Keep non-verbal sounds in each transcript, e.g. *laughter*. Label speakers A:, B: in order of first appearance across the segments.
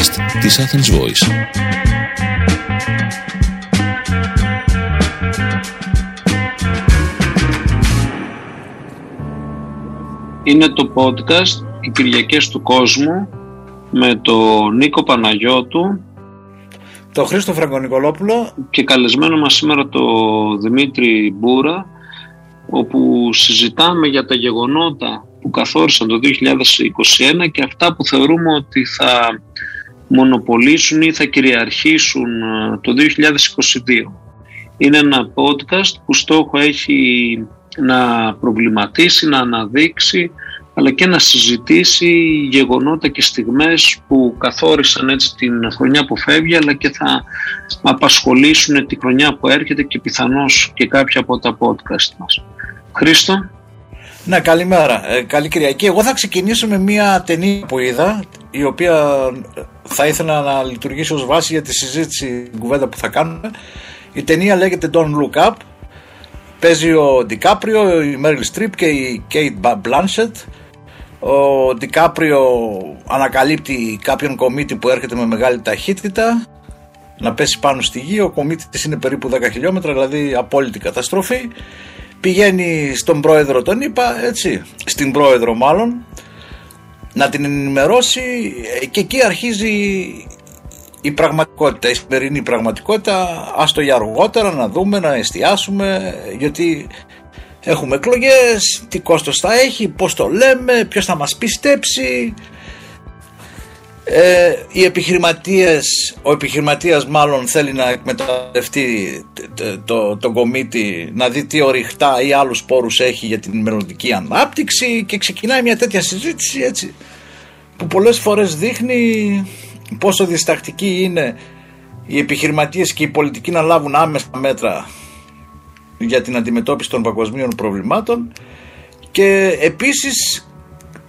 A: podcast της Athens Voice.
B: Είναι το podcast «Οι Κυριακές του Κόσμου» με τον Νίκο Παναγιώτου
C: το Χρήστο Φραγκονικολόπουλο
B: και καλεσμένο μας σήμερα το Δημήτρη Μπούρα όπου συζητάμε για τα γεγονότα που καθόρισαν το 2021 και αυτά που θεωρούμε ότι θα μονοπολίσουν ή θα κυριαρχήσουν ε, το 2022. Είναι ένα podcast που στόχο έχει να προβληματίσει, να αναδείξει αλλά και να συζητήσει γεγονότα και στιγμές που καθόρισαν έτσι την χρονιά που φεύγει αλλά και θα απασχολήσουν τη χρονιά που έρχεται και πιθανώς και κάποια από τα podcast μας. Χρήστο.
C: Ναι, καλημέρα. Ε, καλή Κυριακή. Εγώ θα ξεκινήσω με μια ταινία που είδα, η οποία θα ήθελα να λειτουργήσει ως βάση για τη συζήτηση, την κουβέντα που θα κάνουμε. Η ταινία λέγεται Don't Look Up. Παίζει ο Ντικάπριο, η Μέριλ Στριπ και η Κέιτ Blanchett. Ο Ντικάπριο ανακαλύπτει κάποιον κομίτη που έρχεται με μεγάλη ταχύτητα να πέσει πάνω στη γη. Ο κομίτης είναι περίπου 10 χιλιόμετρα, δηλαδή απόλυτη καταστροφή πηγαίνει στον πρόεδρο τον είπα έτσι στην πρόεδρο μάλλον να την ενημερώσει και εκεί αρχίζει η πραγματικότητα, η σημερινή πραγματικότητα. Άστο για αργότερα να δούμε, να εστιάσουμε γιατί έχουμε εκλογές, τι κόστος θα έχει, πώς το λέμε, ποιος θα μας πιστέψει ε, οι επιχειρηματίες, ο επιχειρηματίας μάλλον θέλει να εκμεταλλευτεί το, το, τον κομίτη να δει τι ορυχτά ή άλλους πόρους έχει για την μελλοντική ανάπτυξη και ξεκινάει μια τέτοια συζήτηση έτσι που πολλές φορές δείχνει πόσο διστακτικοί είναι οι επιχειρηματίες και οι πολιτικοί να λάβουν άμεσα μέτρα για την αντιμετώπιση των παγκοσμίων προβλημάτων και επίσης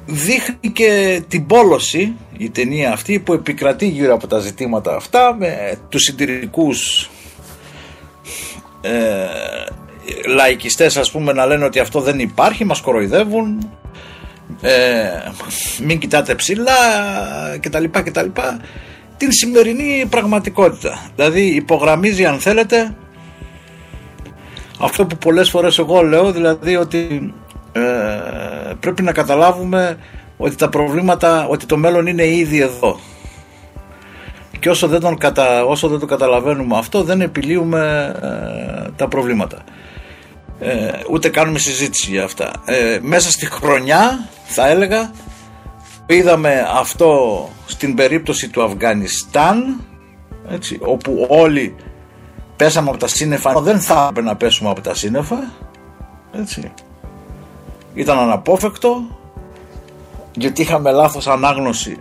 C: δείχνει και την πόλωση η ταινία αυτή που επικρατεί γύρω από τα ζητήματα αυτά με τους συντηρητικούς ε, λαϊκιστές ας πούμε να λένε ότι αυτό δεν υπάρχει, μας κοροϊδεύουν ε, μην κοιτάτε ψηλά κτλ κτλ. Την σημερινή πραγματικότητα. Δηλαδή υπογραμμίζει αν θέλετε αυτό που πολλές φορές εγώ λέω δηλαδή ότι ε, πρέπει να καταλάβουμε ότι τα προβλήματα, ότι το μέλλον είναι ήδη εδώ. Και όσο δεν, τον κατα, όσο δεν το καταλαβαίνουμε αυτό δεν επιλύουμε ε, τα προβλήματα. Ε, ούτε κάνουμε συζήτηση για αυτά. Ε, μέσα στη χρονιά θα έλεγα είδαμε αυτό στην περίπτωση του Αφγανιστάν έτσι, όπου όλοι πέσαμε από τα σύννεφα δεν θα έπρεπε να πέσουμε από τα σύννεφα έτσι. Ήταν αναπόφευκτο γιατί είχαμε λάθος ανάγνωση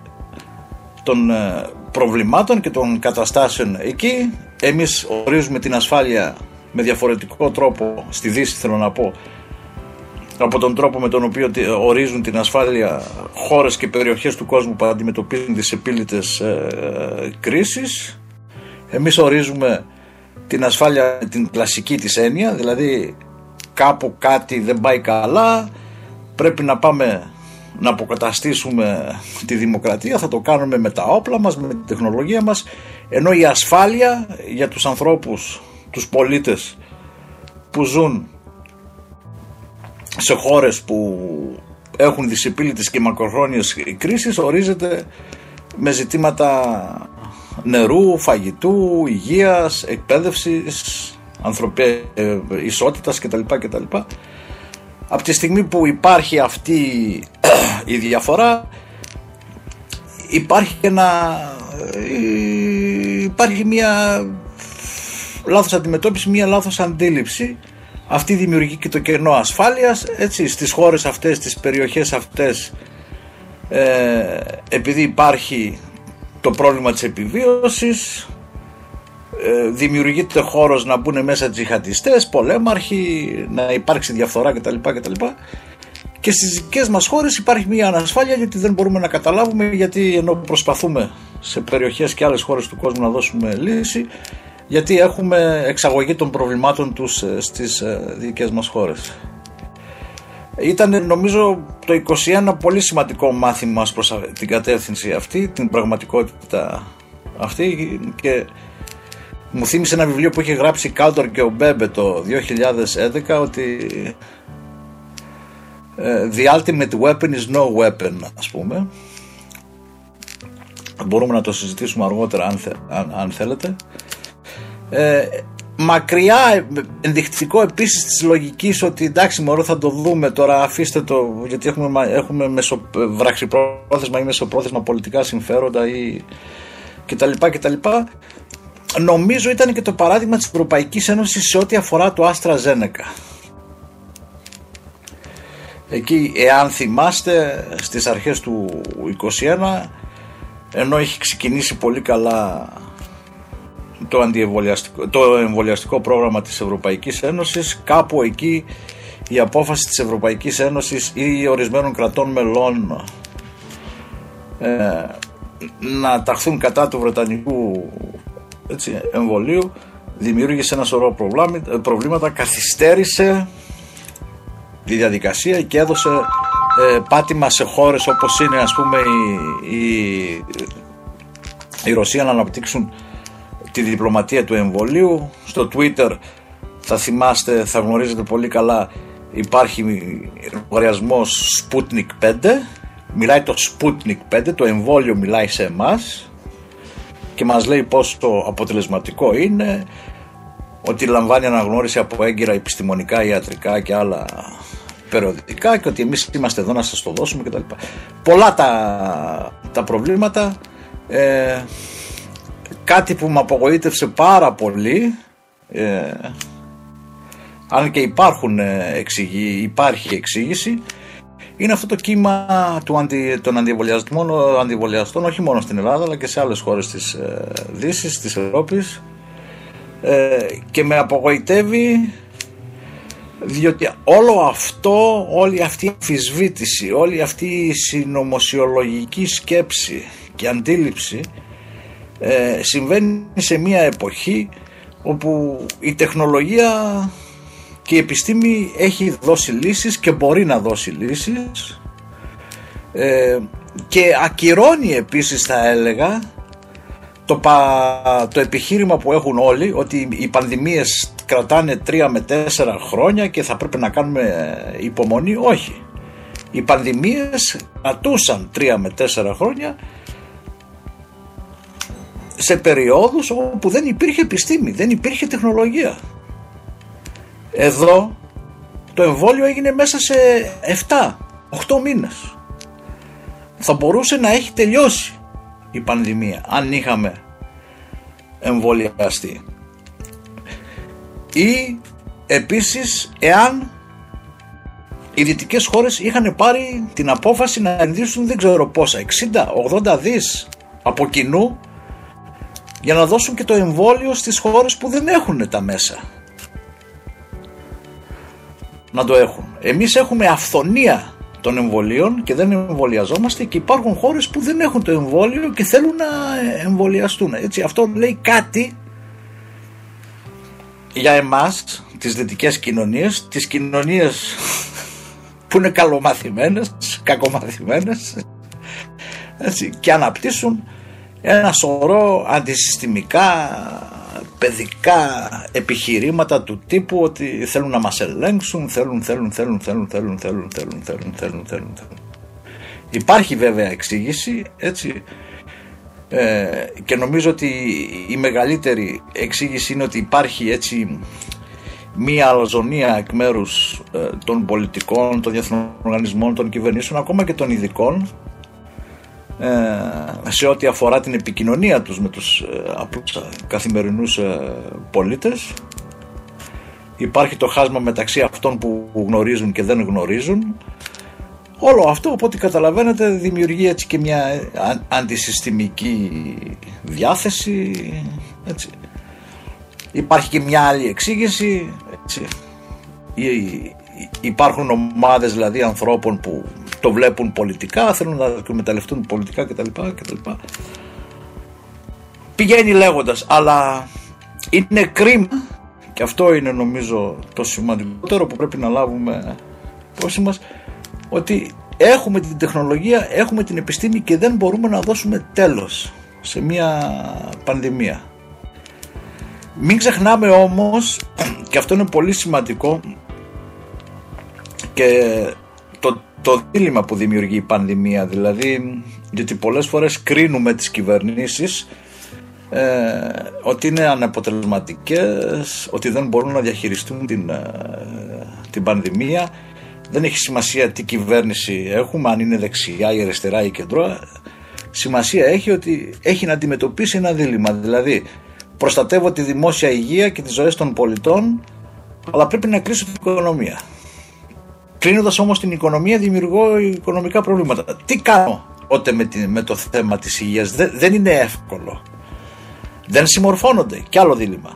C: των ε, προβλημάτων και των καταστάσεων εκεί. Εμείς ορίζουμε την ασφάλεια με διαφορετικό τρόπο, στη Δύση θέλω να πω, από τον τρόπο με τον οποίο ορίζουν την ασφάλεια χώρες και περιοχές του κόσμου που αντιμετωπίζουν τις επίλυτες ε, κρίσεις. Εμείς ορίζουμε την ασφάλεια την κλασική της έννοια, δηλαδή κάπου κάτι δεν πάει καλά, πρέπει να πάμε να αποκαταστήσουμε τη δημοκρατία θα το κάνουμε με τα όπλα μας, με την τεχνολογία μας ενώ η ασφάλεια για τους ανθρώπους, τους πολίτες που ζουν σε χώρες που έχουν δυσεπίλητες και μακροχρόνιες κρίσεις ορίζεται με ζητήματα νερού, φαγητού, υγείας, εκπαίδευσης, ανθρωπέ, ε, ισότητας κτλ. κτλ από τη στιγμή που υπάρχει αυτή η διαφορά υπάρχει ένα υπάρχει μια λάθος αντιμετώπιση, μια λάθος αντίληψη. Αυτή δημιουργεί και το κενό ασφάλειας έτσι στις χώρες αυτές, στις περιοχές αυτές ε, επειδή υπάρχει το πρόβλημα της επιβίωσης ε, δημιουργείται χώρος να μπουν μέσα τζιχαντιστές, πολέμαρχοι, να υπάρξει διαφθορά κτλ. κτλ. Και στις δικές μας χώρες υπάρχει μια ανασφάλεια γιατί δεν μπορούμε να καταλάβουμε γιατί ενώ προσπαθούμε σε περιοχές και άλλες χώρες του κόσμου να δώσουμε λύση γιατί έχουμε εξαγωγή των προβλημάτων τους ε, στις ε, δικές μας χώρες. Ήταν νομίζω το 21 πολύ σημαντικό μάθημα προς την κατεύθυνση αυτή, την πραγματικότητα αυτή και μου θύμισε ένα βιβλίο που είχε γράψει Κάλτορ και ο Μπέμπε το 2011 ότι ε, The ultimate weapon is no weapon ας πούμε μπορούμε να το συζητήσουμε αργότερα αν, αν, θέλετε ε, μακριά ενδεικτικό επίσης της λογικής ότι εντάξει μωρό θα το δούμε τώρα αφήστε το γιατί έχουμε, έχουμε μεσο, βραχυπρόθεσμα ή μεσοπρόθεσμα πολιτικά συμφέροντα ή κτλ. κτλ. Νομίζω ήταν και το παράδειγμα της Ευρωπαϊκής Ένωσης σε ό,τι αφορά το Άστρα Ζένεκα. Εκεί, εάν θυμάστε, στις αρχές του 21, ενώ έχει ξεκινήσει πολύ καλά το, το εμβολιαστικό πρόγραμμα της Ευρωπαϊκής Ένωσης, κάπου εκεί η απόφαση της Ευρωπαϊκής Ένωσης ή ορισμένων κρατών μελών ε, να ταχθούν κατά του Βρετανικού έτσι, εμβολίου δημιούργησε ένα σωρό προβλήματα, καθυστέρησε τη διαδικασία και έδωσε ε, πάτημα σε χώρες όπως είναι ας πούμε η, η, η Ρωσία να αναπτύξουν τη διπλωματία του εμβολίου. Στο Twitter θα θυμάστε, θα γνωρίζετε πολύ καλά υπάρχει λογαριασμό Sputnik 5 μιλάει το Sputnik 5 το εμβόλιο μιλάει σε εμάς και μας λέει πόσο αποτελεσματικό είναι ότι λαμβάνει αναγνώριση από έγκυρα επιστημονικά, ιατρικά και άλλα περιοδικά και ότι εμείς είμαστε εδώ να σας το δώσουμε κτλ. Πολλά τα, τα προβλήματα ε, κάτι που με απογοήτευσε πάρα πολύ ε, αν και υπάρχουν ε, εξηγή, υπάρχει εξήγηση είναι αυτό το κύμα του αντι, των αντιβολιαστών, αντιβολιαστών όχι μόνο στην Ελλάδα αλλά και σε άλλες χώρες της ε, Δύσης, της Ευρώπης. Ε, και με απογοητεύει διότι όλο αυτό, όλη αυτή η αμφισβήτηση, όλη αυτή η συνωμοσιολογική σκέψη και αντίληψη ε, συμβαίνει σε μια εποχή όπου η τεχνολογία και η επιστήμη έχει δώσει λύσεις και μπορεί να δώσει λύσεις. Ε, και ακυρώνει επίσης θα έλεγα το, το επιχείρημα που έχουν όλοι ότι οι πανδημίες κρατάνε τρία με τέσσερα χρόνια και θα πρέπει να κάνουμε ε, υπομονή. Όχι. Οι πανδημίες κρατούσαν τρία με τέσσερα χρόνια σε περιόδους όπου δεν υπήρχε επιστήμη, δεν υπήρχε τεχνολογία. Εδώ το εμβόλιο έγινε μέσα σε 7-8 μήνες. Θα μπορούσε να έχει τελειώσει η πανδημία αν είχαμε εμβολιαστεί. Ή επίσης εάν οι δυτικές χώρες είχαν πάρει την απόφαση να ενδύσουν δεν ξέρω πόσα 60-80 δις από κοινού για να δώσουν και το εμβόλιο στις χώρες που δεν έχουν τα μέσα να το έχουν. Εμείς έχουμε αυθονία των εμβολίων και δεν εμβολιαζόμαστε και υπάρχουν χώρες που δεν έχουν το εμβόλιο και θέλουν να εμβολιαστούν. Έτσι, αυτό λέει κάτι για εμάς, τις δυτικές κοινωνίες, τις κοινωνίες που είναι καλομαθημένες, κακομαθημένες έτσι, και αναπτύσσουν ένα σωρό αντισυστημικά παιδικά επιχειρήματα του τύπου ότι θέλουν να μας ελέγξουν, θέλουν, θέλουν, θέλουν, θέλουν, θέλουν, θέλουν, θέλουν, θέλουν, θέλουν, θέλουν, Υπάρχει βέβαια εξήγηση, έτσι, ε, και νομίζω ότι η μεγαλύτερη εξήγηση είναι ότι υπάρχει έτσι μία αλαζονία εκ μέρου των πολιτικών, των διεθνών οργανισμών, των κυβερνήσεων, ακόμα και των ειδικών, ε, σε ό,τι αφορά την επικοινωνία τους με τους ε, απλούς ε, καθημερινούς πολίτες υπάρχει το χάσμα μεταξύ αυτών που γνωρίζουν και δεν γνωρίζουν όλο αυτό οπότε καταλαβαίνετε δημιουργεί έτσι και μια αντισυστημική διάθεση έτσι. υπάρχει και μια άλλη εξήγηση έτσι. υπάρχουν ομάδες δηλαδή ανθρώπων που το βλέπουν πολιτικά, θέλουν να το εκμεταλλευτούν πολιτικά κτλ. κτλ. Πηγαίνει λέγοντας, αλλά είναι κρίμα και αυτό είναι νομίζω το σημαντικότερο που πρέπει να λάβουμε υπόψη μας ότι έχουμε την τεχνολογία, έχουμε την επιστήμη και δεν μπορούμε να δώσουμε τέλος σε μια πανδημία. Μην ξεχνάμε όμως, και αυτό είναι πολύ σημαντικό, και το, το δίλημα που δημιουργεί η πανδημία, δηλαδή, γιατί πολλές φορές κρίνουμε τις κυβερνήσεις ε, ότι είναι αναποτελεσματικές, ότι δεν μπορούν να διαχειριστούν την, ε, την πανδημία. Δεν έχει σημασία τι κυβέρνηση έχουμε, αν είναι δεξιά ή αριστερά ή κεντρό. Σημασία έχει ότι έχει να αντιμετωπίσει ένα δίλημα. Δηλαδή, προστατεύω τη δημόσια υγεία και τις ζωές των πολιτών, αλλά πρέπει να κλείσω την οικονομία. Κλείνοντας όμως την οικονομία, δημιουργώ οικονομικά προβλήματα. Τι κάνω τότε με, με το θέμα της υγείας, δεν, δεν είναι εύκολο. Δεν συμμορφώνονται. Κι άλλο δίλημα.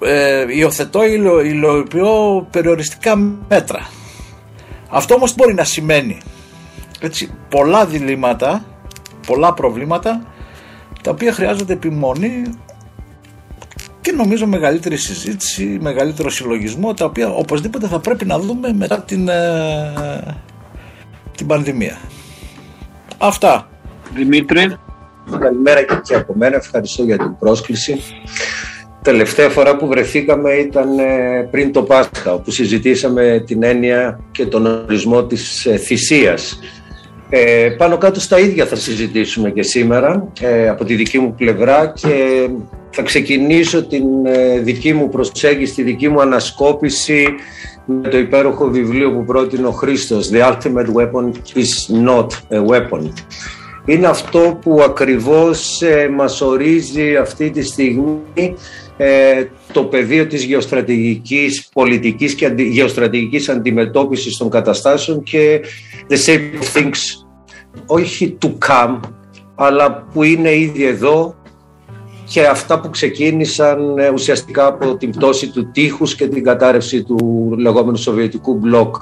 C: Ε, υιοθετώ, υλοποιώ περιοριστικά μέτρα. Αυτό όμως μπορεί να σημαίνει έτσι, πολλά διλήμματα, πολλά προβλήματα τα οποία χρειάζονται επιμονή και νομίζω μεγαλύτερη συζήτηση, μεγαλύτερο συλλογισμό τα οποία οπωσδήποτε θα πρέπει να δούμε μετά την, ε, την πανδημία. Αυτά.
B: Δημήτρη.
A: Καλημέρα και από μένα. Ευχαριστώ για την πρόσκληση. Τελευταία φορά που βρεθήκαμε ήταν ε, πριν το Πάσχα, όπου συζητήσαμε την έννοια και τον ορισμό της ε, θυσίας. Ε, πάνω κάτω στα ίδια θα συζητήσουμε και σήμερα ε, από τη δική μου πλευρά και θα ξεκινήσω την δική μου προσέγγιση, τη δική μου ανασκόπηση με το υπέροχο βιβλίο που πρότεινε ο Χρήστος «The ultimate weapon is not a weapon» είναι αυτό που ακριβώς ε, μας ορίζει αυτή τη στιγμή ε, το πεδίο της γεωστρατηγικής πολιτικής και αντι, γεωστρατηγικής αντιμετώπισης των καταστάσεων και the same things. Όχι to come αλλά που είναι ήδη εδώ και αυτά που ξεκίνησαν ε, ουσιαστικά από την πτώση του τείχους και την κατάρρευση του λεγόμενου Σοβιετικού μπλοκ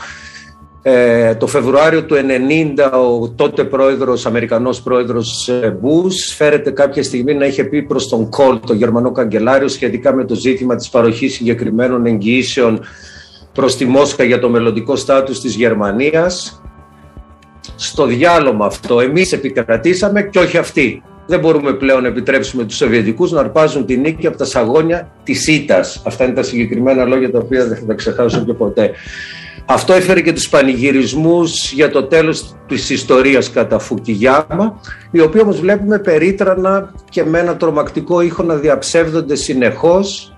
A: ε, το Φεβρουάριο του 1990 ο τότε πρόεδρος, Αμερικανός πρόεδρος Μπούς φέρεται κάποια στιγμή να είχε πει προς τον Κόλ, τον Γερμανό Καγκελάριο σχετικά με το ζήτημα της παροχής συγκεκριμένων εγγυήσεων προς τη Μόσχα για το μελλοντικό στάτους της Γερμανίας. Στο διάλογο αυτό εμείς επικρατήσαμε και όχι αυτοί. Δεν μπορούμε πλέον να επιτρέψουμε τους Σοβιετικούς να αρπάζουν τη νίκη από τα σαγόνια της ΙΤΑΣ. Αυτά είναι τα συγκεκριμένα λόγια τα οποία δεν θα τα ξεχάσω και ποτέ. Αυτό έφερε και τους πανηγυρισμούς για το τέλος της ιστορίας κατά Φουκιγιάμα, οι οποίοι όμως βλέπουμε περίτρανα και με ένα τρομακτικό ήχο να διαψεύδονται συνεχώς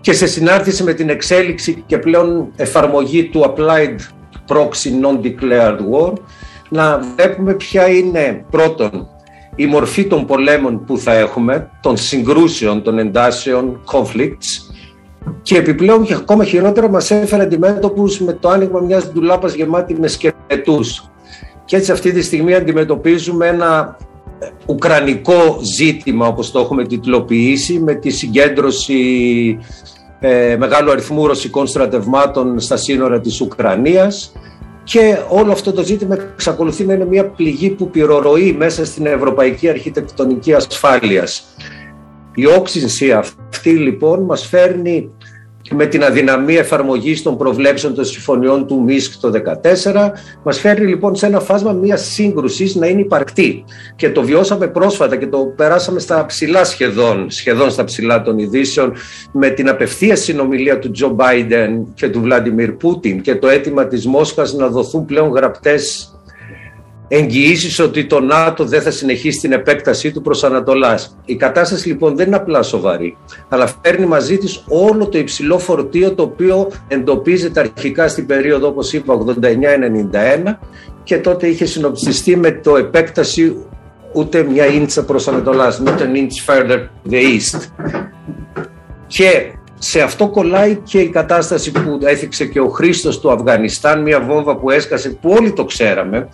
A: και σε συνάρτηση με την εξέλιξη και πλέον εφαρμογή του Applied Proxy Non-Declared War, να βλέπουμε ποια είναι πρώτον η μορφή των πολέμων που θα έχουμε, των συγκρούσεων, των εντάσεων, conflicts, και επιπλέον και ακόμα χειρότερα μας έφερε αντιμέτωπους με το άνοιγμα μιας ντουλάπας γεμάτη με σκελετούς. Και έτσι αυτή τη στιγμή αντιμετωπίζουμε ένα ουκρανικό ζήτημα όπως το έχουμε τιτλοποιήσει με τη συγκέντρωση ε, μεγάλου αριθμού ρωσικών στρατευμάτων στα σύνορα της Ουκρανίας και όλο αυτό το ζήτημα εξακολουθεί να είναι μια πληγή που πυρορροεί μέσα στην ευρωπαϊκή αρχιτεκτονική ασφάλειας. Η όξυνση αυτή λοιπόν μας φέρνει με την αδυναμία εφαρμογής των προβλέψεων των συμφωνιών του ΜΙΣΚ το 2014 μας φέρνει λοιπόν σε ένα φάσμα μιας σύγκρουσης να είναι υπαρκτή. Και το βιώσαμε πρόσφατα και το περάσαμε στα ψηλά σχεδόν, σχεδόν στα ψηλά των ειδήσεων με την απευθεία συνομιλία του Τζο Μπάιντεν και του Βλάντιμιρ Πούτιν και το αίτημα της Μόσχας να δοθούν πλέον γραπτές εγγυήσεις ότι το ΝΑΤΟ δεν θα συνεχίσει την επέκτασή του προς Ανατολάς. Η κατάσταση λοιπόν δεν είναι απλά σοβαρή, αλλά φέρνει μαζί της όλο το υψηλό φορτίο το οποίο εντοπίζεται αρχικά στην περίοδο όπως είπα 89-91 και τότε είχε συνοψιστεί με το επέκταση ούτε μια ίντσα προς Ανατολάς, not an inch further the east. Και σε αυτό κολλάει και η κατάσταση που έθιξε και ο Χρήστος του Αφγανιστάν, μια βόμβα που έσκασε που όλοι το ξέραμε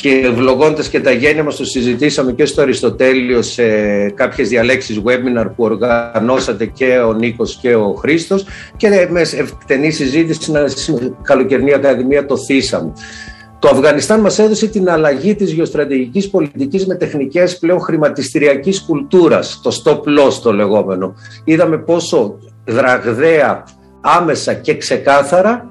A: και ευλογώντας και τα γένεια μας το συζητήσαμε και στο Αριστοτέλειο σε κάποιες διαλέξεις webinar που οργανώσατε και ο Νίκος και ο Χρήστος και με εκτενή συζήτηση στην καλοκαιρινή ακαδημία το θύσαμε. Το Αφγανιστάν μας έδωσε την αλλαγή της γεωστρατηγικής πολιτικής με τεχνικές πλέον χρηματιστηριακής κουλτούρας, το stop loss το λεγόμενο. Είδαμε πόσο δραγδαία, άμεσα και ξεκάθαρα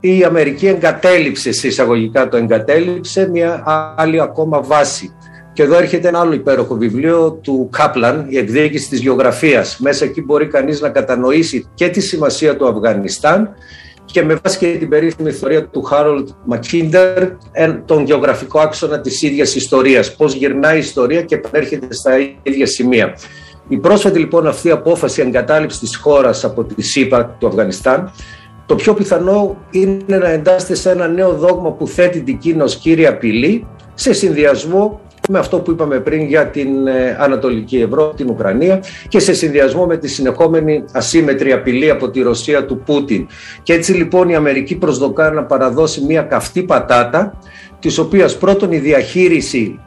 A: η Αμερική εγκατέλειψε, σε εισαγωγικά το εγκατέλειψε, μια άλλη ακόμα βάση. Και εδώ έρχεται ένα άλλο υπέροχο βιβλίο του Κάπλαν, η εκδίκηση της γεωγραφίας. Μέσα εκεί μπορεί κανείς να κατανοήσει και τη σημασία του Αφγανιστάν και με βάση και την περίφημη θεωρία του Χάρολτ Μακίντερ τον γεωγραφικό άξονα της ίδιας ιστορίας. Πώς γυρνάει η ιστορία και επανέρχεται στα ίδια σημεία. Η πρόσφατη λοιπόν αυτή απόφαση εγκατάλειψης της χώρας από τη ΣΥΠΑ του Αφγανιστάν το πιο πιθανό είναι να εντάσσεται σε ένα νέο δόγμα που θέτει την Κίνα ως κύρια απειλή σε συνδυασμό με αυτό που είπαμε πριν για την ε, Ανατολική Ευρώπη, την Ουκρανία και σε συνδυασμό με τη συνεχόμενη ασύμετρη απειλή από τη Ρωσία του Πούτιν. Και έτσι λοιπόν η Αμερική προσδοκά να παραδώσει μια καυτή πατάτα της οποίας πρώτον η διαχείριση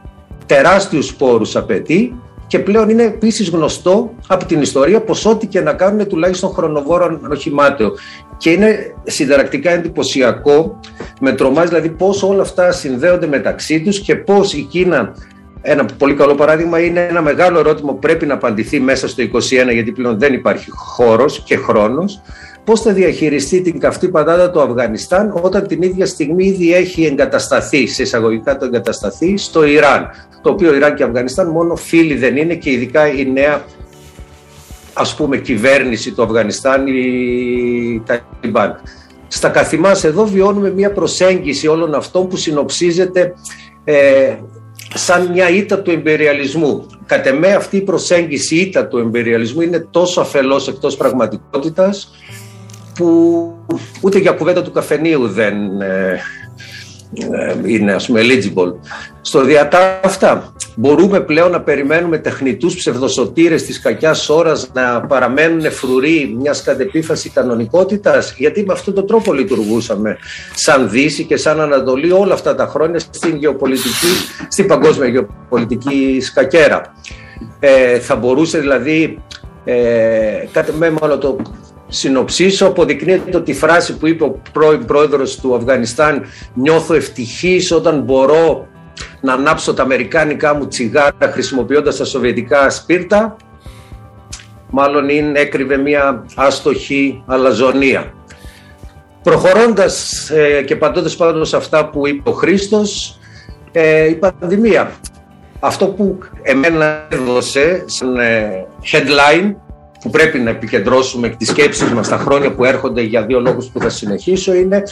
A: τεράστιους πόρους απαιτεί και πλέον είναι επίσης γνωστό από την ιστορία πως ό,τι και να κάνουν τουλάχιστον χρονοβόρο οχημάτιο. Και είναι συνταρακτικά εντυπωσιακό, με τρομάζει δηλαδή πώς όλα αυτά συνδέονται μεταξύ τους και πώς η Κίνα. Ένα πολύ καλό παράδειγμα είναι ένα μεγάλο ερώτημα που πρέπει να απαντηθεί μέσα στο 2021 γιατί πλέον δεν υπάρχει χώρος και χρόνος πώς θα διαχειριστεί την καυτή πατάτα του Αφγανιστάν όταν την ίδια στιγμή ήδη έχει εγκατασταθεί, σε εισαγωγικά το εγκατασταθεί, στο Ιράν. Το οποίο Ιράν και Αφγανιστάν μόνο φίλοι δεν είναι και ειδικά η νέα ας πούμε κυβέρνηση του Αφγανιστάν, η Ταλιμπάν. Στα καθημάς εδώ βιώνουμε μια προσέγγιση όλων αυτών που συνοψίζεται ε, σαν μια ήττα του εμπεριαλισμού. Κατ' εμέ αυτή η προσέγγιση ήττα του εμπεριαλισμού είναι τόσο αφελώς εκτός πραγματικότητας που ούτε για κουβέντα του καφενείου δεν ε, ε, είναι ας πούμε eligible. Στο διατάφτα μπορούμε πλέον να περιμένουμε τεχνητούς ψευδοσωτήρες της κακιάς ώρας να παραμένουν φρουροί μιας κατεπίφασης κανονικότητας; Γιατί με αυτόν τον τρόπο λειτουργούσαμε σαν Δύση και σαν Ανατολή όλα αυτά τα χρόνια στην γεωπολιτική, στην παγκόσμια γεωπολιτική σκακέρα. Ε, θα μπορούσε δηλαδή ε, κάτι με μόνο το συνοψίσω αποδεικνύεται ότι η φράση που είπε ο πρώην πρόεδρος του Αφγανιστάν «Νιώθω ευτυχής όταν μπορώ να ανάψω τα αμερικάνικά μου τσιγάρα χρησιμοποιώντας τα σοβιετικά σπίρτα» μάλλον είναι, έκρυβε μια άστοχη αλαζονία. Προχωρώντας ε, και παντώντας πάνω σε αυτά που είπε ο Χρήστος, ε, η πανδημία. Αυτό που εμένα έδωσε σαν ε, headline που πρέπει να επικεντρώσουμε τις σκέψεις μας τα χρόνια που έρχονται για δύο λόγους που θα συνεχίσω είναι,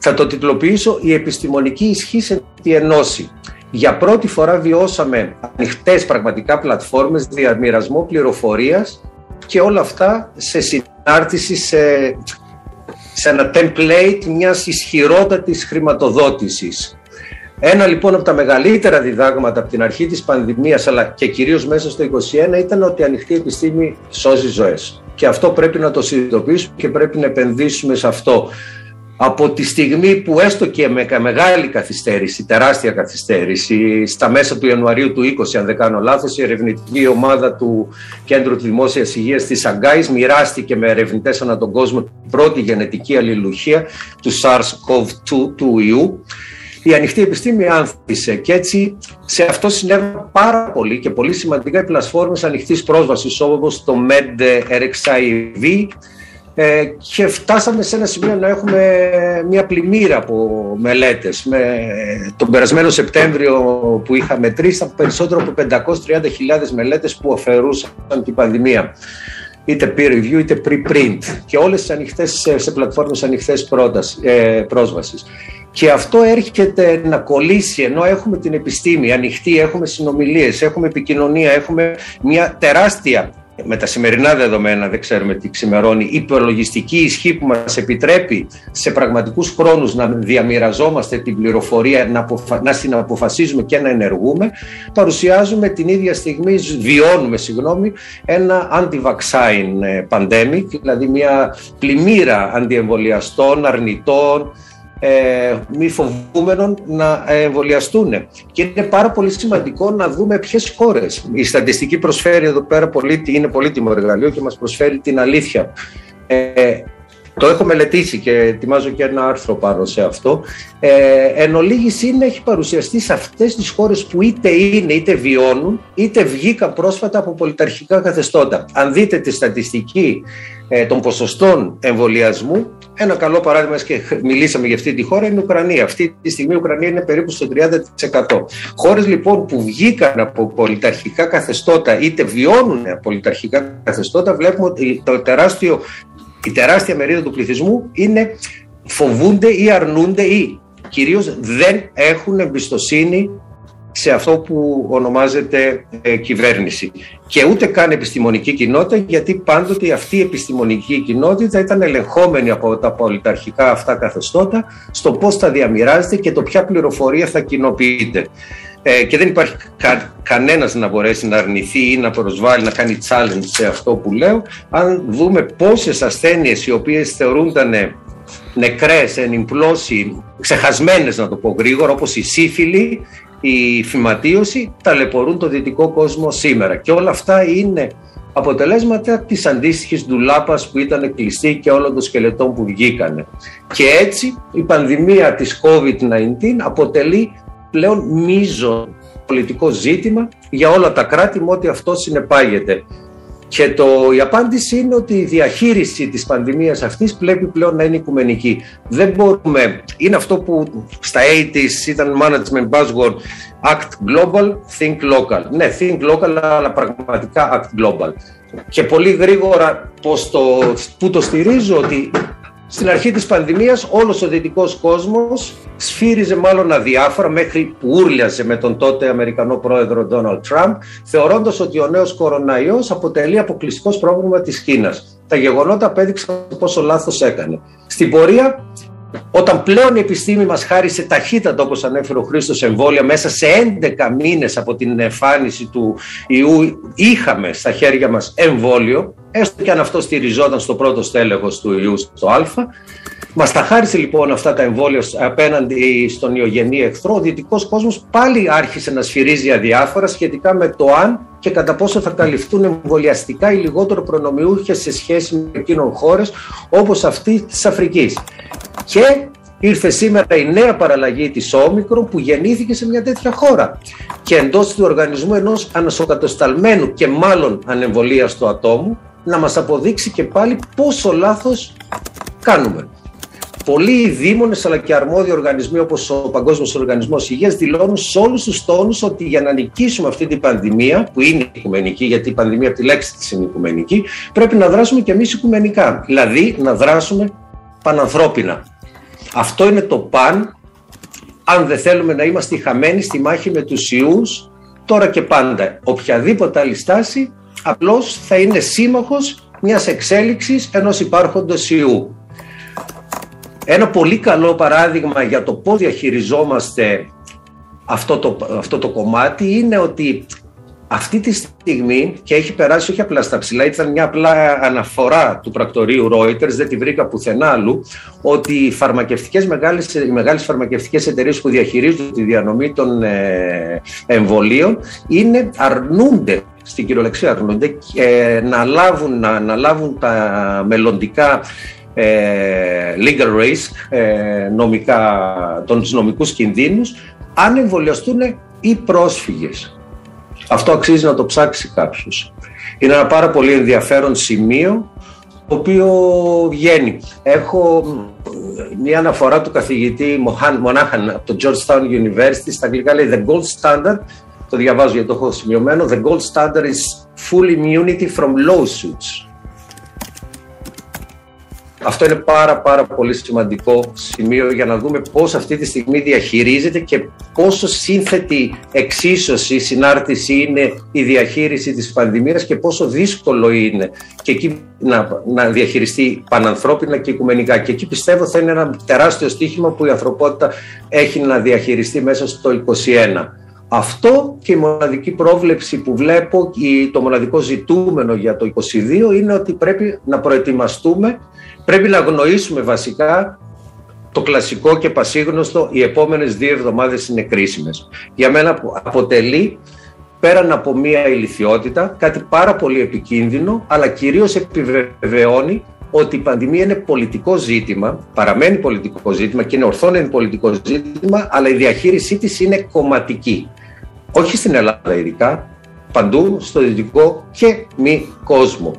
A: θα το τιτλοποιήσω, η επιστημονική ισχύ σε τη ενώση. Για πρώτη φορά βιώσαμε ανοιχτές πραγματικά πλατφόρμες διαμοιρασμό πληροφορίας και όλα αυτά σε συνάρτηση, σε, σε ένα template μιας ισχυρότατης χρηματοδότησης. Ένα λοιπόν από τα μεγαλύτερα διδάγματα από την αρχή της πανδημίας αλλά και κυρίως μέσα στο 2021 ήταν ότι η ανοιχτή επιστήμη σώζει ζωές. Και αυτό πρέπει να το συνειδητοποιήσουμε και πρέπει να επενδύσουμε σε αυτό. Από τη στιγμή που έστω και με μεγάλη καθυστέρηση, τεράστια καθυστέρηση, στα μέσα του Ιανουαρίου του 20, αν δεν κάνω λάθος, η ερευνητική ομάδα του Κέντρου της Δημόσιας Υγείας της Αγκάης μοιράστηκε με ερευνητές ανά τον κόσμο την πρώτη γενετική αλληλουχία του SARS-CoV-2 του ιού η ανοιχτή επιστήμη άνθησε και έτσι σε αυτό συνέβη πάρα πολύ και πολύ σημαντικά οι πλατφόρμες ανοιχτής πρόσβασης όπως το MedRxiv ε, και φτάσαμε σε ένα σημείο να έχουμε μια πλημμύρα από μελέτες. Με, τον περασμένο Σεπτέμβριο που είχαμε τρεις, ήταν περισσότερο από 530.000 μελέτες που αφαιρούσαν την πανδημία είτε peer review είτε pre-print και όλες ανοιχτές, σε, σε πλατφόρμες ανοιχτές ε, πρόσβασης. Και αυτό έρχεται να κολλήσει ενώ έχουμε την επιστήμη ανοιχτή, έχουμε συνομιλίες, έχουμε επικοινωνία, έχουμε μια τεράστια με τα σημερινά δεδομένα, δεν ξέρουμε τι ξημερώνει, υπολογιστική ισχύ που μας επιτρέπει σε πραγματικούς χρόνους να διαμοιραζόμαστε την πληροφορία, να, αποφα... να συναποφασίζουμε και να ενεργούμε, παρουσιάζουμε την ίδια στιγμή, βιώνουμε συγγνώμη, ένα anti-vaccine pandemic, δηλαδή μια πλημμύρα αντιεμβολιαστών, αρνητών, ε, μη φοβούμενων να εμβολιαστούν. Και είναι πάρα πολύ σημαντικό να δούμε ποιες χώρες. Η στατιστική προσφέρει εδώ πέρα πολύ, είναι πολύτιμο εργαλείο και μας προσφέρει την αλήθεια. Ε, το έχω μελετήσει και ετοιμάζω και ένα άρθρο πάνω σε αυτό. Ε, εν ολίγης είναι, έχει παρουσιαστεί σε αυτές τις χώρες που είτε είναι είτε βιώνουν, είτε βγήκαν πρόσφατα από πολιταρχικά καθεστώτα. Αν δείτε τη στατιστική ε, των ποσοστών εμβολιασμού, ένα καλό παράδειγμα και μιλήσαμε για αυτή τη χώρα είναι η Ουκρανία. Αυτή τη στιγμή η Ουκρανία είναι περίπου στο 30%. Χώρες λοιπόν που βγήκαν από πολιταρχικά καθεστώτα είτε βιώνουν πολιταρχικά καθεστώτα βλέπουμε ότι το τεράστιο η τεράστια μερίδα του πληθυσμού είναι φοβούνται ή αρνούνται ή κυρίως δεν έχουν εμπιστοσύνη σε αυτό που ονομάζεται ε, κυβέρνηση. Και ούτε καν επιστημονική κοινότητα, γιατί πάντοτε αυτή η επιστημονική κοινότητα ήταν ελεγχόμενη από τα πολιταρχικά αυτά καθεστώτα στο πώς θα διαμοιράζεται και το ποια πληροφορία θα κοινοποιείται. Ε, και δεν υπάρχει κα, κανένας να μπορέσει να αρνηθεί ή να προσβάλλει, να κάνει challenge σε αυτό που λέω. Αν δούμε πόσες ασθένειες οι οποίες θεωρούνταν νεκρές, ενυμπλώσει, ξεχασμένες να το πω γρήγορα, όπως η σύφυλλη, η φυματίωση, ταλαιπωρούν το δυτικό κόσμο σήμερα. Και όλα αυτά είναι αποτελέσματα της αντίστοιχης ντουλάπας που ήταν κλειστή και όλων των σκελετών που βγήκανε. Και έτσι η πανδημία της COVID-19 αποτελεί πλέον μείζο πολιτικό ζήτημα για όλα τα κράτη με ό,τι αυτό συνεπάγεται. Και το, η απάντηση είναι ότι η διαχείριση της πανδημίας αυτής πρέπει πλέον να είναι οικουμενική. Δεν μπορούμε, είναι αυτό που στα 80's ήταν management buzzword act global, think local. Ναι, think local, αλλά πραγματικά act global. Και πολύ γρήγορα πώς το, που το στηρίζω ότι στην αρχή της πανδημίας όλος ο δυτικός κόσμος σφύριζε μάλλον αδιάφορα μέχρι που ούρλιαζε με τον τότε Αμερικανό πρόεδρο Ντόναλτ Τραμπ θεωρώντας ότι ο νέος κοροναϊός αποτελεί αποκλειστικό πρόβλημα της Κίνας. Τα γεγονότα απέδειξαν πόσο λάθος έκανε. Στην πορεία όταν πλέον η επιστήμη μας χάρισε ταχύτατα όπως ανέφερε ο Χρήστος εμβόλια μέσα σε 11 μήνες από την εμφάνιση του ιού είχαμε στα χέρια μας εμβόλιο έστω και αν αυτό στηριζόταν στο πρώτο στέλεχος του ιού στο α Μας τα χάρισε λοιπόν αυτά τα εμβόλια απέναντι στον ιογενή εχθρό. Ο δυτικός κόσμος πάλι άρχισε να σφυρίζει αδιάφορα σχετικά με το αν και κατά πόσο θα καλυφθούν εμβολιαστικά οι λιγότερο προνομιούχες σε σχέση με εκείνων χώρες όπως αυτή της Αφρικής. Και ήρθε σήμερα η νέα παραλλαγή της Όμικρον που γεννήθηκε σε μια τέτοια χώρα και εντός του οργανισμού ενός ανασοκατοσταλμένου και μάλλον ανεμβολίαστου ατόμου να μας αποδείξει και πάλι πόσο λάθος κάνουμε. Πολλοί δήμονες αλλά και αρμόδιοι οργανισμοί όπως ο Παγκόσμιος Οργανισμός Υγείας δηλώνουν σε όλους τους τόνους ότι για να νικήσουμε αυτή την πανδημία, που είναι οικουμενική, γιατί η πανδημία από τη λέξη της είναι οικουμενική, πρέπει να δράσουμε κι εμείς οικουμενικά. Δηλαδή να δράσουμε πανανθρώπινα. Αυτό είναι το παν, αν δεν θέλουμε να είμαστε χαμένοι στη μάχη με τους ιούς, τώρα και πάντα. Οποιαδήποτε άλλη στάση απλώς θα είναι σύμμαχος μιας εξέλιξης ενός υπάρχοντος ιού. Ένα πολύ καλό παράδειγμα για το πώς διαχειριζόμαστε αυτό το, αυτό το κομμάτι είναι ότι αυτή τη στιγμή και έχει περάσει όχι απλά στα ψηλά, ήταν μια απλά αναφορά του πρακτορείου Reuters, δεν τη βρήκα πουθενά άλλου, ότι οι, φαρμακευτικές μεγάλες, οι μεγάλες φαρμακευτικές εταιρείες που διαχειρίζονται τη διανομή των ε, εμβολίων είναι, αρνούνται στην κυριολεξία αρνούνται ε, να, λάβουν, να, να λάβουν τα μελλοντικά ε, legal risk, ε, νομικά, των νομικούς κινδύνους, αν εμβολιαστούν οι πρόσφυγες. Αυτό αξίζει να το ψάξει κάποιος. Είναι ένα πάρα πολύ ενδιαφέρον σημείο το οποίο βγαίνει. Έχω μια αναφορά του καθηγητή Μονάχαν από το Georgetown University, στα αγγλικά λέει The Gold Standard, το διαβάζω γιατί το έχω σημειωμένο, The Gold Standard is full immunity from lawsuits. Αυτό είναι πάρα πάρα πολύ σημαντικό σημείο για να δούμε πώς αυτή τη στιγμή διαχειρίζεται και πόσο σύνθετη εξίσωση, συνάρτηση είναι η διαχείριση της πανδημίας και πόσο δύσκολο είναι και εκεί να, να διαχειριστεί πανανθρώπινα και οικουμενικά. Και εκεί πιστεύω θα είναι ένα τεράστιο στίχημα που η ανθρωπότητα έχει να διαχειριστεί μέσα στο 2021. Αυτό και η μοναδική πρόβλεψη που βλέπω, το μοναδικό ζητούμενο για το 2022 είναι ότι πρέπει να προετοιμαστούμε Πρέπει να γνωρίσουμε βασικά το κλασικό και πασίγνωστο οι επόμενες δύο εβδομάδες είναι κρίσιμες. Για μένα αποτελεί πέραν από μία ηλικιότητα κάτι πάρα πολύ επικίνδυνο αλλά κυρίως επιβεβαιώνει ότι η πανδημία είναι πολιτικό ζήτημα, παραμένει πολιτικό ζήτημα και είναι ορθόν είναι πολιτικό ζήτημα, αλλά η διαχείρισή της είναι κομματική. Όχι στην Ελλάδα ειδικά, παντού στο δυτικό και μη κόσμο.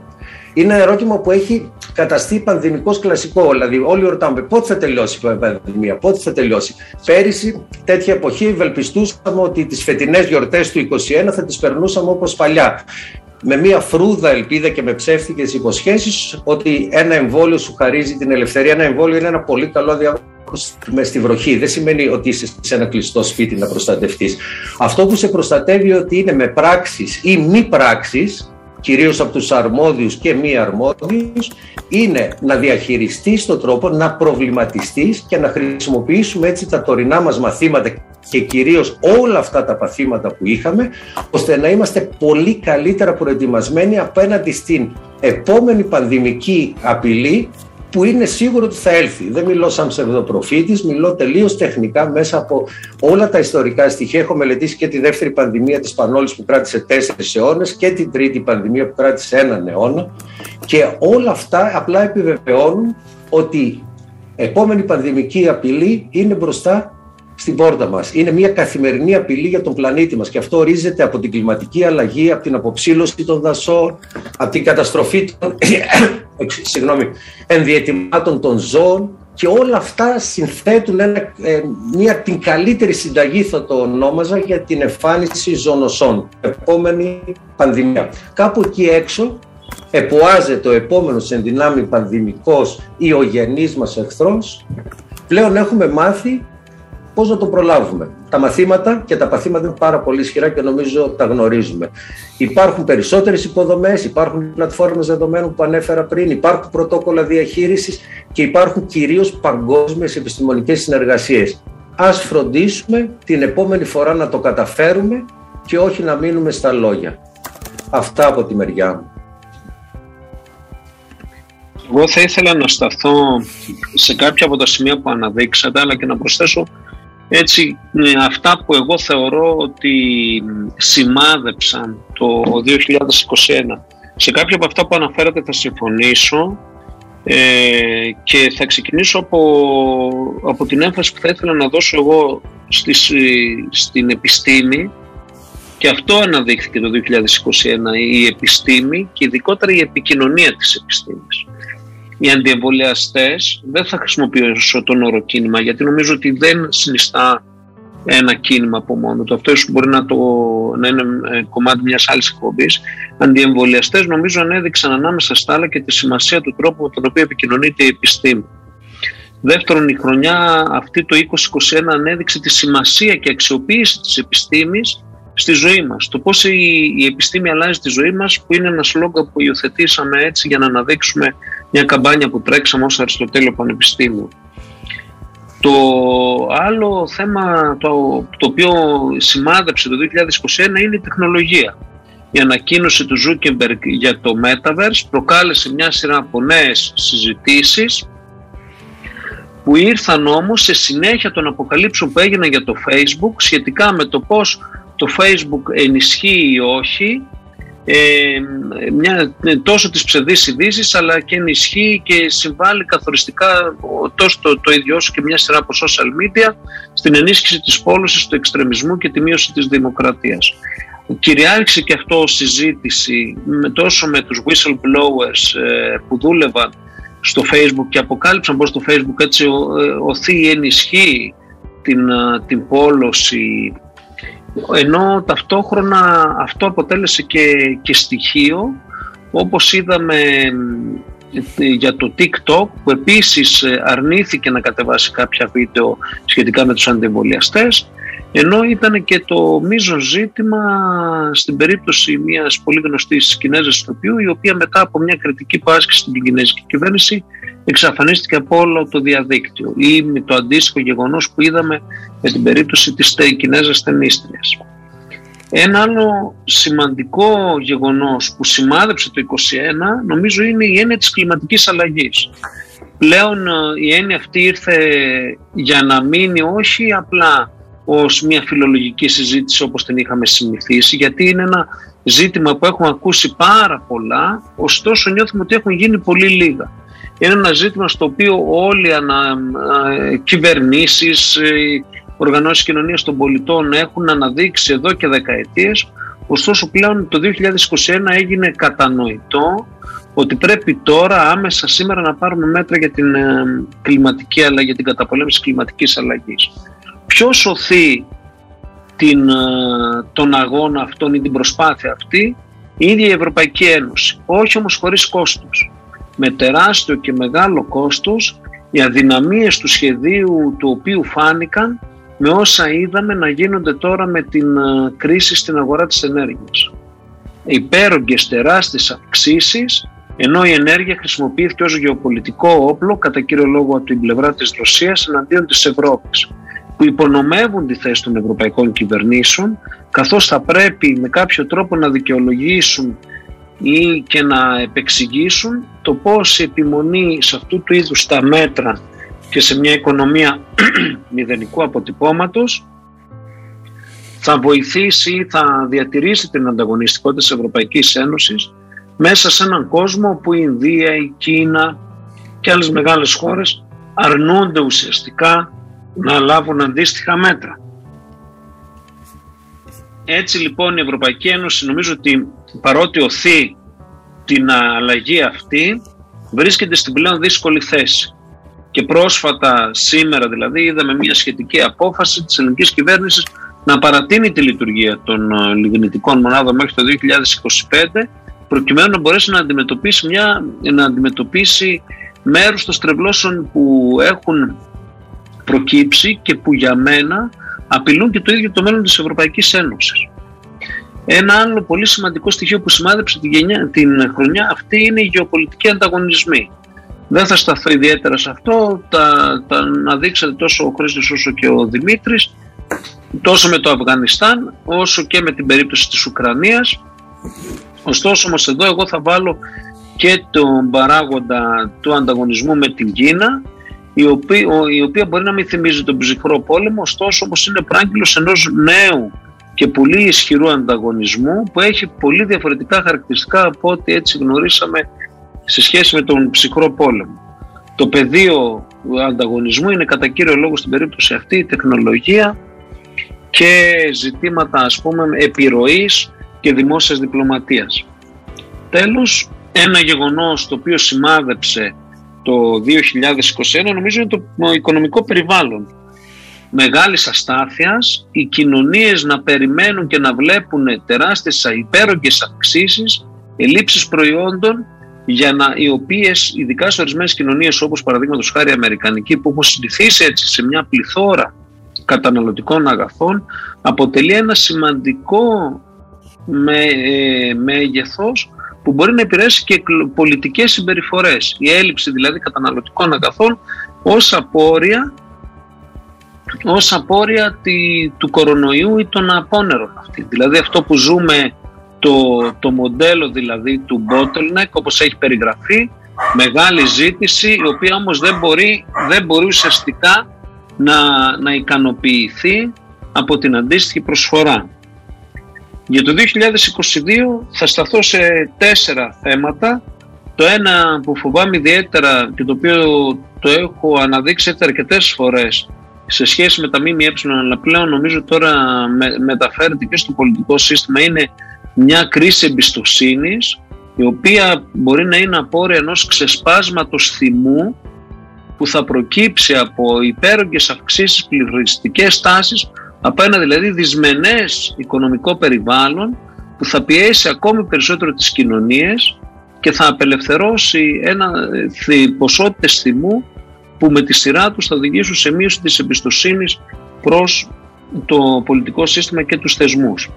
A: Είναι ένα ερώτημα που έχει καταστεί πανδημικός κλασικό. Δηλαδή, όλοι ρωτάμε πότε θα τελειώσει η πανδημία, πότε θα τελειώσει. Πέρυσι, τέτοια εποχή, ευελπιστούσαμε ότι τις φετινές γιορτές του 2021 θα τις περνούσαμε όπως παλιά με μια φρούδα ελπίδα και με ψεύτικες υποσχέσεις ότι ένα εμβόλιο σου χαρίζει την ελευθερία. Ένα εμβόλιο είναι ένα πολύ καλό διάβολο με στη βροχή. Δεν σημαίνει ότι είσαι σε ένα κλειστό σπίτι να προστατευτείς. Αυτό που σε προστατεύει ότι είναι με πράξεις ή μη πράξεις κυρίως από τους αρμόδιους και μη αρμόδιους, είναι να διαχειριστείς τον τρόπο, να προβληματιστείς και να χρησιμοποιήσουμε έτσι τα τωρινά μας μαθήματα και κυρίως όλα αυτά τα παθήματα που είχαμε, ώστε να είμαστε πολύ καλύτερα προετοιμασμένοι απέναντι στην επόμενη πανδημική απειλή που είναι σίγουρο ότι θα έλθει. Δεν μιλώ σαν ψευδοπροφήτης, μιλώ τελείως τεχνικά μέσα από όλα τα ιστορικά στοιχεία. Έχω μελετήσει και τη δεύτερη πανδημία της Πανόλης που κράτησε τέσσερις αιώνες και την τρίτη πανδημία που κράτησε έναν αιώνα και όλα αυτά απλά επιβεβαιώνουν ότι επόμενη πανδημική απειλή είναι μπροστά στην πόρτα μας. Είναι μια καθημερινή απειλή για τον πλανήτη μας και αυτό ορίζεται από την κλιματική αλλαγή, από την αποψήλωση των δασών, από την καταστροφή των *coughs* συγγνώμη, ενδιαιτημάτων των ζώων και όλα αυτά συνθέτουν ένα, ε, μια, την καλύτερη συνταγή θα το ονόμαζα για την εμφάνιση ζωνοσών, επόμενη πανδημία. Κάπου εκεί έξω εποάζεται ο επόμενος ενδυνάμει πανδημικός ή ο γενής μας εχθρός. Πλέον έχουμε μάθει Πώς να το προλάβουμε; Τα μαθήματα και τα παθήματα είναι πάρα πολύ ισχυρά και νομίζω τα γνωρίζουμε. Υπάρχουν περισσότερες υποδομές, υπάρχουν πλατφόρμες δεδομένων που ανέφερα πριν, υπάρχουν πρωτόκολλα διαχείρισης και υπάρχουν κυρίως παγκόσμιες επιστημονικές συνεργασίες. Α φροντίσουμε την επόμενη φορά να το καταφέρουμε και όχι να μείνουμε στα λόγια. Αυτά από τη μεριά μου.
B: Εγώ θα ήθελα να σταθώ σε κάποια από τα σημεία που αναδείξατε, αλλά και να προσθέσω έτσι αυτά που εγώ θεωρώ ότι σημάδεψαν το 2021. Σε κάποια από αυτά που αναφέρατε θα συμφωνήσω ε, και θα ξεκινήσω από, από την έμφαση που θα ήθελα να δώσω εγώ στις, στην επιστήμη και αυτό αναδείχθηκε το 2021, η επιστήμη και ειδικότερα η επικοινωνία της επιστήμης οι αντιεμβολιαστέ, δεν θα χρησιμοποιήσω τον όρο κίνημα γιατί νομίζω ότι δεν συνιστά ένα κίνημα από μόνο του. Αυτός ίσως μπορεί να, το, να είναι ε, κομμάτι μιας άλλης εκπομπής. Αντιεμβολιαστές νομίζω ανέδειξαν ανάμεσα στα άλλα και τη σημασία του τρόπου με τον οποίο επικοινωνείται η επιστήμη. Δεύτερον, η χρονιά αυτή το 2021 ανέδειξε τη σημασία και αξιοποίηση της επιστήμης στη ζωή μας. Το πώς η, η επιστήμη αλλάζει τη ζωή μας που είναι ένα σλόγγα που υιοθετήσαμε έτσι για να αναδείξουμε μια καμπάνια που τρέξαμε ως Αριστοτέλειο Πανεπιστήμιο. Το άλλο θέμα το, το οποίο σημάδεψε το 2021 είναι η τεχνολογία. Η ανακοίνωση του Zuckerberg για το Metaverse προκάλεσε μια σειρά από νέες συζητήσεις που ήρθαν όμως σε συνέχεια των αποκαλύψεων που έγιναν για το Facebook σχετικά με το πώς το Facebook ενισχύει ή όχι ε, μια, ναι, τόσο τις ψευδείς ειδήσει, αλλά και ενισχύει και συμβάλλει καθοριστικά τόσο το, το ίδιο όσο και μια σειρά από social media στην ενίσχυση της πόλωσης του εξτρεμισμού και τη μείωση της δημοκρατίας. Κυριάρχησε και αυτό συζήτηση με, τόσο με τους whistleblowers ε, που δούλευαν στο facebook και αποκάλυψαν πως το facebook έτσι ο, ε, οθεί ή ενισχύει την, ε, την πόλωση ενώ ταυτόχρονα αυτό αποτέλεσε και, και στοιχείο όπως είδαμε για το TikTok που επίσης ε, αρνήθηκε να κατεβάσει κάποια βίντεο σχετικά με τους αντιεμβολιαστές ενώ ήταν και το μείζον ζήτημα στην περίπτωση μιας πολύ γνωστής Κινέζας ηθοποιού η οποία μετά από μια κριτική που άσκησε στην Κινέζικη κυβέρνηση εξαφανίστηκε από όλο το διαδίκτυο ή με το αντίστοιχο γεγονός που είδαμε με την περίπτωση της Κινέζας ταινίστριας. Ένα άλλο σημαντικό γεγονός που σημάδεψε το 2021 νομίζω είναι η έννοια της κλιματικής αλλαγής. Πλέον ε, η έννοια αυτή ήρθε για να μείνει όχι απλά ως μια φιλολογική συζήτηση όπως την είχαμε συνηθίσει γιατί είναι ένα ζήτημα που έχουμε ακούσει πάρα πολλά ωστόσο νιώθουμε ότι έχουν γίνει πολύ λίγα. είναι ένα ζήτημα στο οποίο όλοι οι κυβερνήσεις, οι οργανώσεις κοινωνίας των πολιτών έχουν αναδείξει εδώ και δεκαετίες ωστόσο πλέον το 2021 έγινε κατανοητό ότι πρέπει τώρα άμεσα σήμερα να πάρουμε μέτρα για την ε, κλιματική αλλαγή, για την καταπολέμηση κλιματικής αλλαγής. Ποιος σωθεί την, ε, τον αγώνα αυτόν ή την προσπάθεια αυτή, η ίδια η Ευρωπαϊκή Ένωση. Όχι όμως χωρίς κόστος. Με τεράστιο και μεγάλο κόστος οι αδυναμίες του σχεδίου του οποίου φάνηκαν με όσα είδαμε να γίνονται τώρα με την ε, κρίση στην αγορά της ενέργειας. Υπέρογγες τεράστιες αυξήσεις ενώ η ενέργεια χρησιμοποιήθηκε ως γεωπολιτικό όπλο κατά κύριο λόγο από την πλευρά της Ρωσίας εναντίον της Ευρώπης που υπονομεύουν τη θέση των ευρωπαϊκών κυβερνήσεων καθώς θα πρέπει με κάποιο τρόπο να δικαιολογήσουν ή και να επεξηγήσουν το πώς η επιμονή σε αυτού του είδους τα μέτρα και σε μια οικονομία *clears throat* μηδενικού αποτυπώματος θα βοηθήσει ή θα διατηρήσει την ανταγωνιστικότητα της Ευρωπαϊκής Ένωσης μέσα σε έναν κόσμο που η Ινδία, η Κίνα και άλλες μεγάλες χώρες αρνούνται ουσιαστικά να λάβουν αντίστοιχα μέτρα. Έτσι λοιπόν η Ευρωπαϊκή Ένωση νομίζω ότι παρότι οθεί την αλλαγή αυτή βρίσκεται στην πλέον δύσκολη θέση. Και πρόσφατα σήμερα δηλαδή είδαμε μια σχετική απόφαση της ελληνικής κυβέρνησης να παρατείνει τη λειτουργία των ε, λιγνητικών μονάδων μέχρι το 2025 προκειμένου να μπορέσει να αντιμετωπίσει, μια, να αντιμετωπίσει μέρους των στρεβλώσεων που έχουν προκύψει και που για μένα απειλούν και το ίδιο το μέλλον της Ευρωπαϊκής Ένωσης. Ένα άλλο πολύ σημαντικό στοιχείο που σημάδεψε την, γενιά, την χρονιά αυτή είναι οι γεωπολιτικοί ανταγωνισμοί. Δεν θα σταθώ ιδιαίτερα σε αυτό, τα, τα αναδείξατε τόσο ο Χρήστος όσο και ο Δημήτρης, τόσο με το Αφγανιστάν όσο και με την περίπτωση της Ουκρανίας. Ωστόσο όμως εδώ εγώ θα βάλω και τον παράγοντα του ανταγωνισμού με την Κίνα η οποία, η οποία μπορεί να μην θυμίζει τον ψυχρό πόλεμο ωστόσο όμως είναι πράγκυλος ενός νέου και πολύ ισχυρού ανταγωνισμού που έχει πολύ διαφορετικά χαρακτηριστικά από ό,τι έτσι γνωρίσαμε σε σχέση με τον ψυχρό πόλεμο. Το πεδίο ανταγωνισμού είναι κατά κύριο λόγο στην περίπτωση αυτή η τεχνολογία και ζητήματα ας πούμε επιρροής και δημόσιας διπλωματίας. Τέλος, ένα γεγονός το οποίο σημάδεψε το 2021 νομίζω είναι το οικονομικό περιβάλλον. Μεγάλης αστάθειας, οι κοινωνίες να περιμένουν και να βλέπουν τεράστιες υπέρογγες αυξήσεις, ελλείψεις προϊόντων για να, οι οποίες, ειδικά σε ορισμένες κοινωνίες όπως παραδείγματος χάρη Αμερικανική, που έχουν συνηθίσει έτσι σε μια πληθώρα καταναλωτικών αγαθών, αποτελεί ένα σημαντικό με, ε, μέγεθος που μπορεί να επηρεάσει και πολιτικές συμπεριφορές. Η έλλειψη δηλαδή καταναλωτικών αγαθών ως απόρρια, ως απόρρια τη, του κορονοϊού ή των απόνερων αυτή. Δηλαδή αυτό που ζούμε το, το μοντέλο δηλαδή του bottleneck όπως έχει περιγραφεί, μεγάλη ζήτηση η οποία όμως δεν μπορεί, δεν μπορεί ουσιαστικά να, να ικανοποιηθεί από την αντίστοιχη προσφορά. Για το 2022 θα σταθώ σε τέσσερα θέματα. Το ένα που φοβάμαι ιδιαίτερα και το οποίο το έχω αναδείξει αρκετές φορές σε σχέση με τα ΜΜΕ αλλά πλέον νομίζω τώρα με, μεταφέρεται και στο πολιτικό σύστημα είναι μια κρίση εμπιστοσύνης η οποία μπορεί να είναι απόρρια ενός ξεσπάσματος θυμού που θα προκύψει από υπέρογγες αυξήσεις πληθωριστικές τάσεις από ένα δηλαδή δυσμενές οικονομικό περιβάλλον που θα πιέσει ακόμη περισσότερο τις κοινωνίες και θα απελευθερώσει ένα ποσότητες θυμού που με τη σειρά τους θα οδηγήσουν σε μείωση της εμπιστοσύνης προς το πολιτικό σύστημα και τους θεσμούς.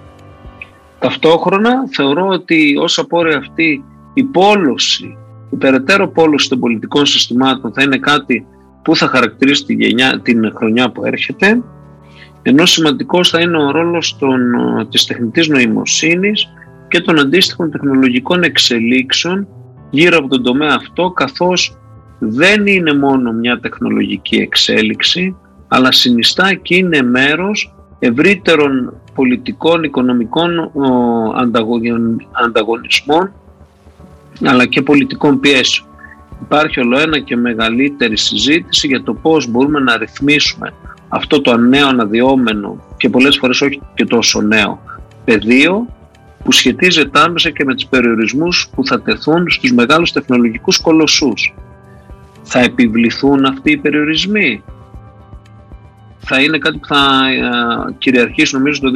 B: Ταυτόχρονα θεωρώ ότι ως απόρρια αυτή η πόλωση, η περαιτέρω πόλωση των πολιτικών συστημάτων θα είναι κάτι που θα χαρακτηρίσει τη γενιά, την χρονιά που έρχεται ενώ σημαντικός θα είναι ο ρόλος των, της τεχνητής νοημοσύνης και των αντίστοιχων τεχνολογικών εξελίξεων γύρω από τον τομέα αυτό καθώς δεν είναι μόνο μια τεχνολογική εξέλιξη αλλά συνιστά και είναι μέρος ευρύτερων πολιτικών, οικονομικών ανταγωνισμών αλλά και πολιτικών πιέσεων. υπάρχει ολοένα και μεγαλύτερη συζήτηση για το πώς μπορούμε να ρυθμίσουμε αυτό το νέο αναδυόμενο και πολλές φορές όχι και τόσο νέο πεδίο που σχετίζεται άμεσα και με τους περιορισμούς που θα τεθούν στους μεγάλους τεχνολογικούς κολοσσούς. Θα επιβληθούν αυτοί οι περιορισμοί; Θα είναι κάτι που θα ε, κυριαρχήσει νομίζω το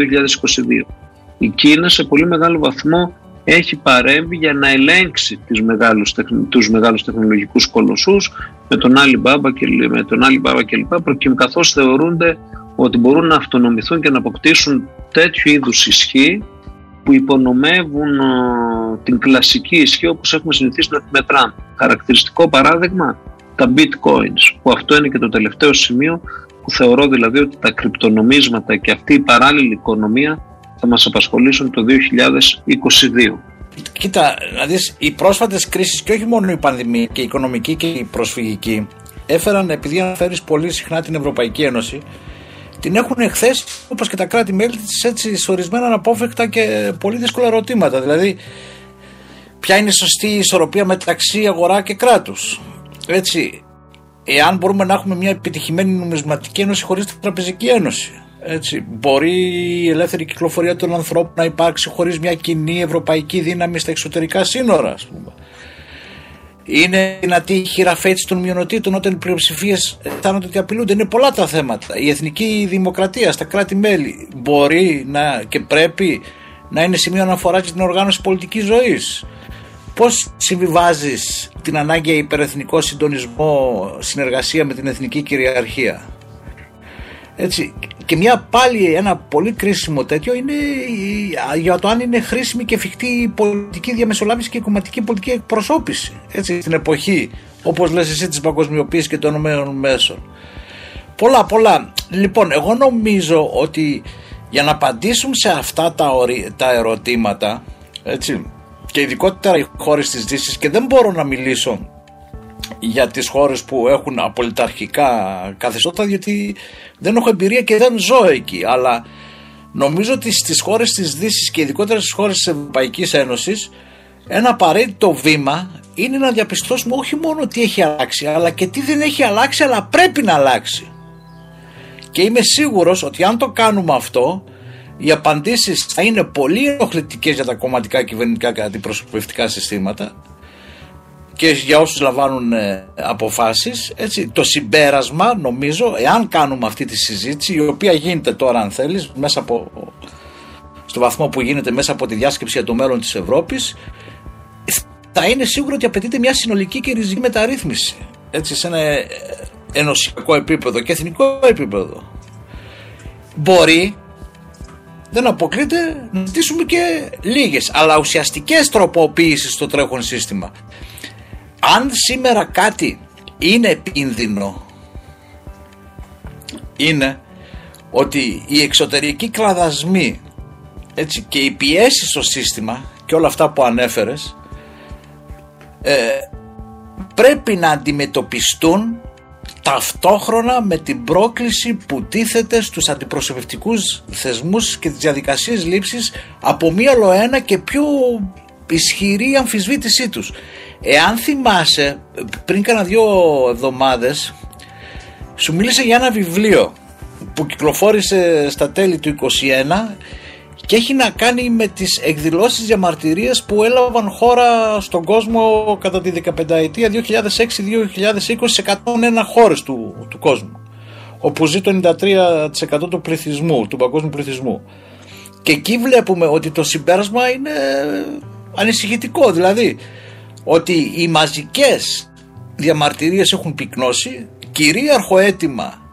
B: 2022. Η Κίνα σε πολύ μεγάλο βαθμό έχει παρέμβει για να ελέγξει τις μεγάλους, τους μεγάλους τεχνολογικούς κολοσσούς με τον Alibaba και, με τον Alibaba και λοιπά καθώς θεωρούνται ότι μπορούν να αυτονομηθούν και να αποκτήσουν τέτοιου είδους ισχύ που υπονομεύουν την κλασική ισχύ όπως έχουμε συνηθίσει να τη μετράμε. Χαρακτηριστικό παράδειγμα τα bitcoins που αυτό είναι και το τελευταίο σημείο που θεωρώ δηλαδή ότι τα κρυπτονομίσματα και αυτή η παράλληλη οικονομία θα μας απασχολήσουν το 2022.
C: Κοίτα, να δεις, οι πρόσφατες κρίσεις και όχι μόνο η πανδημία και η οικονομική και η προσφυγική έφεραν, επειδή αναφέρεις πολύ συχνά την Ευρωπαϊκή Ένωση, την έχουν εκθέσει όπως και τα κράτη-μέλη τη έτσι σε ορισμένα αναπόφευκτα και πολύ δύσκολα ερωτήματα. Δηλαδή, ποια είναι η σωστή ισορροπία μεταξύ αγορά και κράτους. Έτσι, εάν μπορούμε να έχουμε μια επιτυχημένη νομισματική ένωση χωρίς την τραπεζική ένωση. Έτσι, μπορεί η ελεύθερη κυκλοφορία των ανθρώπων να υπάρξει χωρίς μια κοινή ευρωπαϊκή δύναμη στα εξωτερικά σύνορα, ας πούμε είναι δυνατή η χειραφέτηση των μειονοτήτων όταν οι πλειοψηφίες αισθάνονται ότι απειλούνται. Είναι πολλά τα θέματα. Η εθνική δημοκρατία στα κράτη-μέλη μπορεί να και πρέπει να είναι σημείο αναφοράς για την οργάνωση πολιτικής ζωής. Πώς συμβιβάζεις την ανάγκη για υπερεθνικό συντονισμό, συνεργασία με την εθνική κυριαρχία; Έτσι. Και μια πάλι ένα πολύ κρίσιμο τέτοιο είναι για το αν είναι χρήσιμη και εφικτή η πολιτική διαμεσολάβηση και η κομματική πολιτική εκπροσώπηση. Έτσι, στην εποχή, όπως λες εσύ, της παγκοσμιοποίησης και των ενωμένων μέσων. Πολλά, πολλά. Λοιπόν, εγώ νομίζω ότι για να απαντήσουν σε αυτά τα, τα ερωτήματα, έτσι, και ειδικότερα οι χώρες της Δύσης, και δεν μπορώ να μιλήσω για τις χώρες που έχουν απολυταρχικά καθεστώτα γιατί δεν έχω εμπειρία και δεν ζω εκεί. Αλλά νομίζω ότι στις χώρες της Δύσης και ειδικότερα στις χώρες της Ευρωπαϊκής Ένωσης ένα απαραίτητο βήμα είναι να διαπιστώσουμε όχι μόνο τι έχει αλλάξει αλλά και τι δεν έχει αλλάξει αλλά πρέπει να αλλάξει. Και είμαι σίγουρος ότι αν το κάνουμε αυτό οι απαντήσεις θα είναι πολύ ενοχλητικές για τα κομματικά κυβερνητικά και αντιπροσωπευτικά συστήματα και για όσους λαμβάνουν ε, αποφάσεις έτσι, το συμπέρασμα νομίζω εάν κάνουμε αυτή τη συζήτηση η οποία γίνεται τώρα αν θέλεις μέσα από, στο βαθμό που γίνεται μέσα από τη διάσκεψη για το μέλλον της Ευρώπης θα είναι σίγουρο ότι απαιτείται μια συνολική και ριζική μεταρρύθμιση έτσι σε ένα ε, ενωσιακό επίπεδο και εθνικό επίπεδο. Μπορεί δεν αποκλείται να ζητήσουμε και λίγες αλλά ουσιαστικές τροποποίησεις στο τρέχον σύστημα. Αν σήμερα κάτι είναι επίνδυνο είναι ότι οι εξωτερικοί κλαδασμοί έτσι, και οι πιέσεις στο σύστημα και όλα αυτά που ανέφερες ε, πρέπει να αντιμετωπιστούν ταυτόχρονα με την πρόκληση που τίθεται στους αντιπροσωπευτικούς θεσμούς και τις διαδικασίες λήψης από μία ένα και πιο ισχυρή αμφισβήτησή τους. Εάν θυμάσαι, πριν κάνα δύο εβδομάδες σου μίλησε για ένα βιβλίο που κυκλοφόρησε στα τέλη του 21 και έχει να κάνει με τις εκδηλώσεις διαμαρτυρίες που έλαβαν χώρα στον κόσμο κατά τη 15 ετία 2006-2020 σε 101 χώρες του, του κόσμου όπου ζει το 93% του πληθυσμού, του παγκόσμιου πληθυσμού. Και εκεί βλέπουμε ότι το συμπέρασμα είναι ανησυχητικό. Δηλαδή, ότι οι μαζικές διαμαρτυρίες έχουν πυκνώσει, κυρίαρχο αίτημα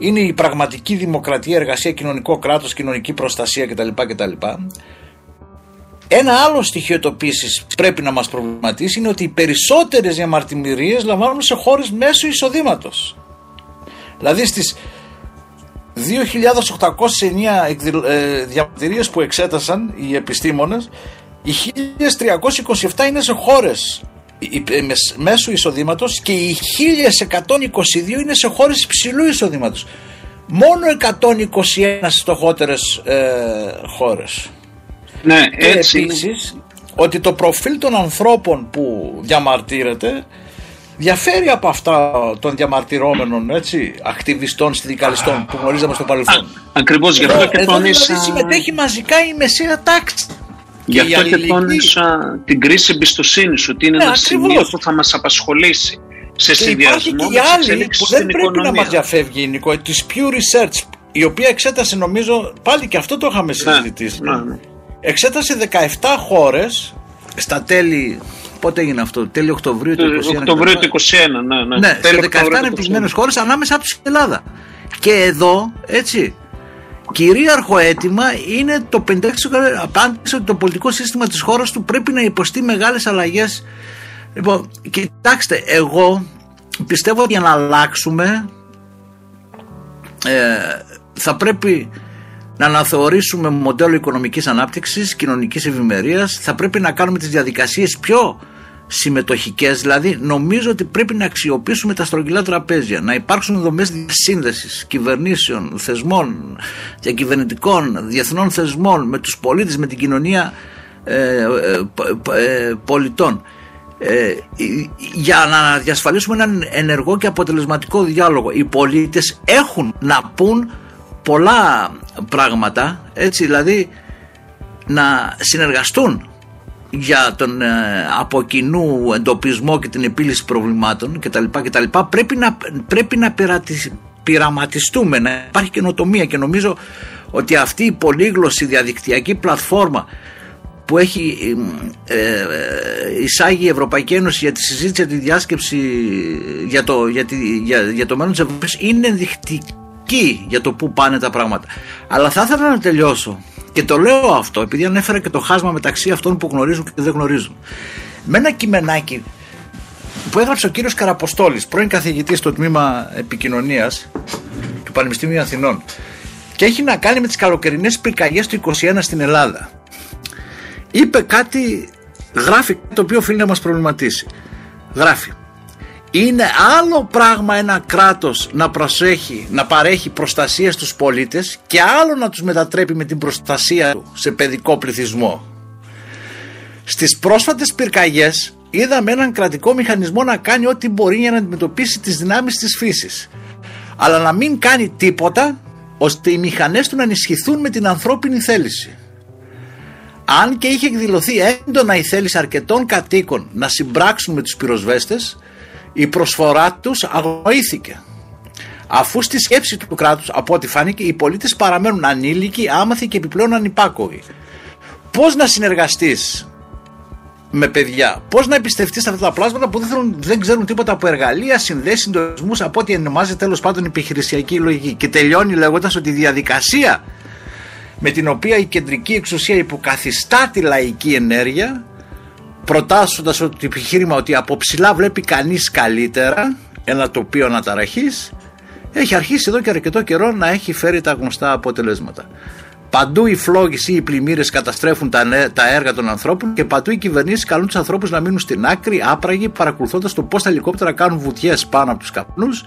C: είναι η πραγματική δημοκρατία, εργασία, κοινωνικό κράτος, κοινωνική προστασία κτλ. κτλ. Ένα άλλο στοιχείο το επίσης πρέπει να μας προβληματίσει είναι ότι οι περισσότερες διαμαρτυρίες λαμβάνουν σε χώρες μέσω εισοδήματος. Δηλαδή στις 2.809 ε, διαμαρτυρίες που εξέτασαν οι επιστήμονες οι 1327 είναι σε χώρες μέσου εισοδήματος και οι 1122 είναι σε χώρες υψηλού εισοδήματος. Μόνο 121 στοχότερε ε, χώρες.
B: Ναι, έτσι.
C: επίσης, ότι το προφίλ των ανθρώπων που διαμαρτύρεται διαφέρει από αυτά των διαμαρτυρόμενων έτσι, ακτιβιστών, συνδικαλιστών που γνωρίζαμε στο παρελθόν.
B: Ακριβώς γι' αυτό και τόνισα.
C: Δηλαδή συμμετέχει μαζικά η μεσαία τάξη.
B: Γι' αυτό και, και τόνισα την κρίση εμπιστοσύνη, ότι είναι ναι, ένας σημείο που θα μας απασχολήσει σε συνδυασμό
C: με τις άλλη που δεν πρέπει να μας διαφεύγει, Νικό, της Pew Research, η οποία εξέτασε νομίζω, πάλι και αυτό το είχαμε ναι, συζητήσει. Ναι, ναι. Εξέτασε 17 χώρες στα τέλη Πότε έγινε αυτό, τέλη Οκτωβρίου του 2021.
B: Οκτωβρίου του 2021, ναι. Ναι,
C: ναι σε 17 ανεπτυγμένες χώρες ανάμεσα από την Ελλάδα. Και εδώ, έτσι, κυρίαρχο αίτημα είναι το 56% απάντηση ότι το πολιτικό σύστημα της χώρας του πρέπει να υποστεί μεγάλες αλλαγές. Λοιπόν, κοιτάξτε, εγώ πιστεύω ότι για να αλλάξουμε ε, θα πρέπει να αναθεωρήσουμε μοντέλο οικονομικής ανάπτυξης, κοινωνικής ευημερίας, θα πρέπει να κάνουμε τις διαδικασίες πιο συμμετοχικές, δηλαδή νομίζω ότι πρέπει να αξιοποιήσουμε τα στρογγυλά τραπέζια, να υπάρξουν δομές σύνδεσης κυβερνήσεων, θεσμών, διακυβερνητικών, διεθνών θεσμών με τους πολίτες, με την κοινωνία ε, ε, ε πολιτών ε, για να διασφαλίσουμε έναν ενεργό και αποτελεσματικό διάλογο. Οι πολίτες έχουν να πούν πολλά πράγματα, έτσι δηλαδή να συνεργαστούν για τον ε, από κοινού εντοπισμό και την επίλυση προβλημάτων κτλ. κτλ πρέπει να, πρέπει να πειραματιστούμε, να υπάρχει καινοτομία και νομίζω ότι αυτή η πολύγλωση διαδικτυακή πλατφόρμα που έχει ε, ε, εισάγει η Ευρωπαϊκή Ένωση για τη συζήτηση για τη διάσκεψη για το, για, για, για το μέλλον της Ευρώπης είναι ενδεικτική για το πού πάνε τα πράγματα. Αλλά θα ήθελα να τελειώσω και το λέω αυτό επειδή ανέφερα και το χάσμα μεταξύ αυτών που γνωρίζουν και δεν γνωρίζουν. Με ένα κειμενάκι που έγραψε ο κύριος Καραποστόλης, πρώην καθηγητής στο τμήμα επικοινωνίας του Πανεπιστήμιου Αθηνών και έχει να κάνει με τις καλοκαιρινές πυρκαγιές του 21 στην Ελλάδα. Είπε κάτι, γράφει το οποίο οφείλει να μας προβληματίσει. Γράφει είναι άλλο πράγμα ένα κράτος να προσέχει, να παρέχει προστασία στους πολίτες και άλλο να τους μετατρέπει με την προστασία του σε παιδικό πληθυσμό. Στις πρόσφατες πυρκαγιές είδαμε έναν κρατικό μηχανισμό να κάνει ό,τι μπορεί για να αντιμετωπίσει τις δυνάμεις της φύσης. Αλλά να μην κάνει τίποτα ώστε οι μηχανές του να ενισχυθούν με την ανθρώπινη θέληση. Αν και είχε εκδηλωθεί έντονα η θέληση αρκετών κατοίκων να συμπράξουν με τους πυροσβέστες, η προσφορά τους αγνοήθηκε. Αφού στη σκέψη του κράτους, από ό,τι φάνηκε, οι πολίτες παραμένουν ανήλικοι, άμαθοι και επιπλέον ανυπάκοοι. Πώς να συνεργαστείς με παιδιά, πώς να εμπιστευτείς αυτά τα πλάσματα που δεν, θέλουν, δεν ξέρουν τίποτα από εργαλεία, συνδέσεις, συντονισμούς, από ό,τι ονομάζεται τέλος πάντων επιχειρησιακή λογική. Και τελειώνει λέγοντας ότι η διαδικασία με την οποία η κεντρική εξουσία υποκαθιστά τη λαϊκή ενέργεια προτάσσοντας το επιχείρημα ότι από ψηλά βλέπει κανείς καλύτερα ένα τοπίο αναταραχής έχει αρχίσει εδώ και αρκετό καιρό να έχει φέρει τα γνωστά αποτελέσματα. Παντού οι φλόγες ή οι πλημμύρες καταστρέφουν τα, τα έργα των ανθρώπων και παντού οι κυβερνήσεις καλούν τους ανθρώπους να μείνουν στην άκρη, άπραγοι, παρακολουθώντας το πώς τα ελικόπτερα κάνουν βουτιές πάνω από τους καπνούς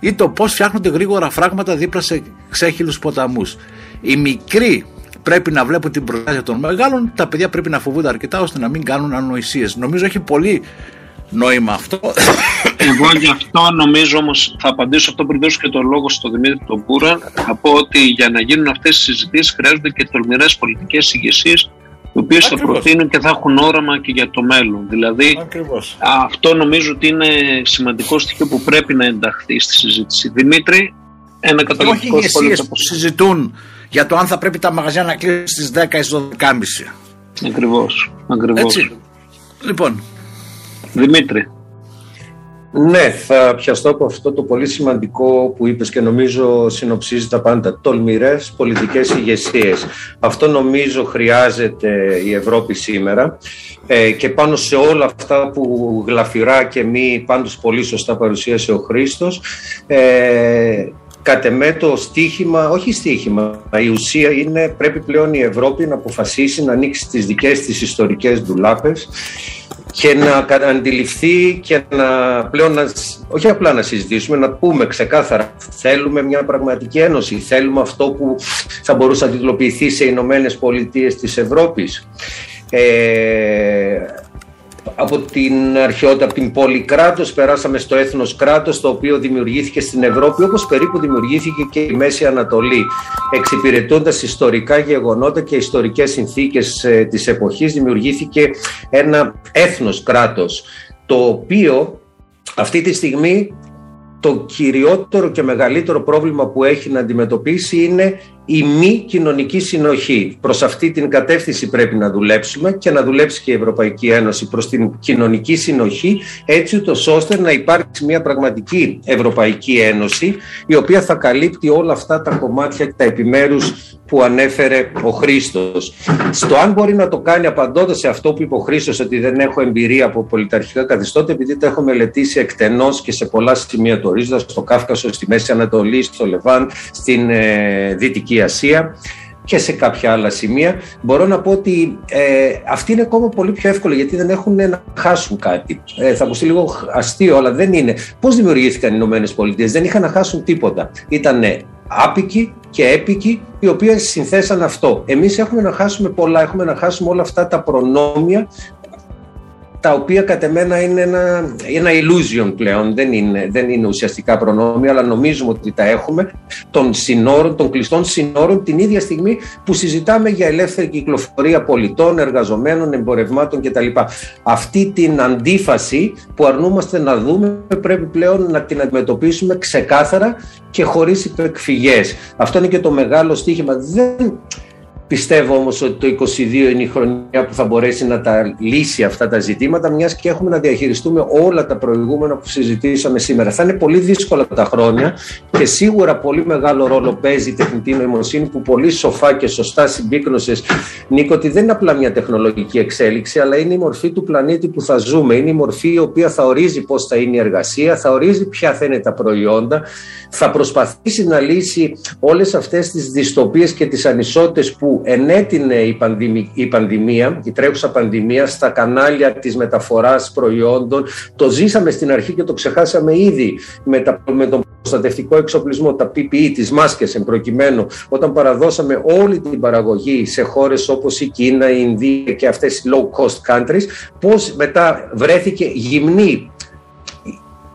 C: ή το πώς φτιάχνονται γρήγορα φράγματα δίπλα σε ξέχυλους ποταμούς. Οι μικροί πρέπει να βλέπουν την προστασία των μεγάλων, τα παιδιά πρέπει να φοβούνται αρκετά ώστε να μην κάνουν ανοησίες. Νομίζω έχει πολύ νόημα αυτό.
B: Εγώ γι' αυτό νομίζω όμως θα απαντήσω αυτό πριν δώσω και το λόγο στον Δημήτρη τον Πούρα. Θα πω ότι για να γίνουν αυτές οι συζητήσεις χρειάζονται και τολμηρές πολιτικές ηγεσίε οι οποίες θα προτείνουν και θα έχουν όραμα και για το μέλλον. Δηλαδή,
C: Ακριβώς.
B: αυτό νομίζω ότι είναι σημαντικό στοιχείο που πρέπει να ενταχθεί στη συζήτηση. Δημήτρη, ένα καταληκτικό
C: σχόλιο. Όχι που συζητούν για το αν θα πρέπει τα μαγαζιά να κλείσουν στις 10 ή στις 12.30.
B: Ακριβώς, ακριβώς. Έτσι.
C: Λοιπόν.
B: Δημήτρη.
A: Ναι, θα πιαστώ από αυτό το πολύ σημαντικό που είπες και νομίζω συνοψίζει τα πάντα. Τολμηρές πολιτικές ηγεσίες. Αυτό νομίζω χρειάζεται η Ευρώπη σήμερα ε, και πάνω σε όλα αυτά που γλαφυρά και μη πάντως πολύ σωστά παρουσίασε ο Χρήστος ε, κατ' εμέ το στίχημα, όχι στίχημα, η ουσία είναι πρέπει πλέον η Ευρώπη να αποφασίσει να ανοίξει τις δικές της ιστορικές ντουλάπες και να αντιληφθεί και να πλέον να, όχι απλά να συζητήσουμε, να πούμε ξεκάθαρα θέλουμε μια πραγματική ένωση, θέλουμε αυτό που θα μπορούσε να τιτλοποιηθεί σε Ηνωμένες Πολιτείες της Ευρώπης. Ε, από την αρχαιότητα, από την πόλη κράτος, περάσαμε στο έθνος κράτος, το οποίο δημιουργήθηκε στην Ευρώπη, όπως περίπου δημιουργήθηκε και η Μέση Ανατολή, εξυπηρετώντας ιστορικά γεγονότα και ιστορικές συνθήκες ε, της εποχής, δημιουργήθηκε ένα έθνος κράτος, το οποίο αυτή τη στιγμή το κυριότερο και μεγαλύτερο πρόβλημα που έχει να αντιμετωπίσει είναι η μη κοινωνική συνοχή. Προς αυτή την κατεύθυνση πρέπει να δουλέψουμε και να δουλέψει και η Ευρωπαϊκή Ένωση προς την κοινωνική συνοχή έτσι ώστε να υπάρξει μια πραγματική Ευρωπαϊκή Ένωση η οποία θα καλύπτει όλα αυτά τα κομμάτια και τα επιμέρους που ανέφερε ο Χρήστος. Στο αν μπορεί να το κάνει απαντώντας σε αυτό που είπε ο Χρήστος, ότι δεν έχω εμπειρία από πολιταρχικά καθιστώτα, επειδή τα έχω μελετήσει εκτενώς και σε πολλά σημεία το ορίζοντα, στο Κάφκασο, στη Μέση Ανατολή, στο Λεβάν, στην ε, Δυτική Ασία και σε κάποια άλλα σημεία. Μπορώ να πω ότι ε, αυτή είναι ακόμα πολύ πιο εύκολη γιατί δεν έχουν να χάσουν κάτι. Ε, θα ακουστεί λίγο αστείο, αλλά δεν είναι. Πώς δημιουργήθηκαν οι Ηνωμένες Πολιτείες, δεν είχαν να χάσουν τίποτα. Ήταν άπικοι και έπικοι οι οποίοι συνθέσαν αυτό. Εμείς έχουμε να χάσουμε πολλά, έχουμε να χάσουμε όλα αυτά τα προνόμια τα οποία κατ' εμένα είναι ένα, ένα illusion πλέον, δεν είναι, δεν είναι ουσιαστικά προνόμια, αλλά νομίζουμε ότι τα έχουμε, των συνόρων, των κλειστών συνόρων, την ίδια στιγμή που συζητάμε για ελεύθερη κυκλοφορία πολιτών, εργαζομένων, εμπορευμάτων κτλ. Αυτή την αντίφαση που αρνούμαστε να δούμε πρέπει πλέον να την αντιμετωπίσουμε ξεκάθαρα και χωρίς υπεκφυγές. Αυτό είναι και το μεγάλο στίχημα. Δεν Πιστεύω όμως ότι το 2022 είναι η χρονιά που θα μπορέσει να τα λύσει αυτά τα ζητήματα, μιας και έχουμε να διαχειριστούμε όλα τα προηγούμενα που συζητήσαμε σήμερα. Θα είναι πολύ δύσκολα τα χρόνια και σίγουρα πολύ μεγάλο ρόλο παίζει η τεχνητή νοημοσύνη που πολύ σοφά και σωστά συμπίκνωσες, Νίκο, ότι δεν είναι απλά μια τεχνολογική εξέλιξη, αλλά είναι η μορφή του πλανήτη που θα ζούμε. Είναι η μορφή η οποία θα ορίζει πώς θα είναι η εργασία, θα ορίζει ποια θα είναι τα προϊόντα, θα προσπαθήσει να λύσει όλες αυτές τις δυστοπίες και τις ανισότητες που ενέτεινε η, πανδημία, η πανδημία, η τρέχουσα πανδημία στα κανάλια της μεταφοράς προϊόντων. Το ζήσαμε στην αρχή και το ξεχάσαμε ήδη με, τα, με τον προστατευτικό εξοπλισμό, τα PPE, τις μάσκες εν προκειμένου, όταν παραδώσαμε όλη την παραγωγή σε χώρες όπως η Κίνα, η Ινδία και αυτές οι low cost countries, πώς μετά βρέθηκε γυμνή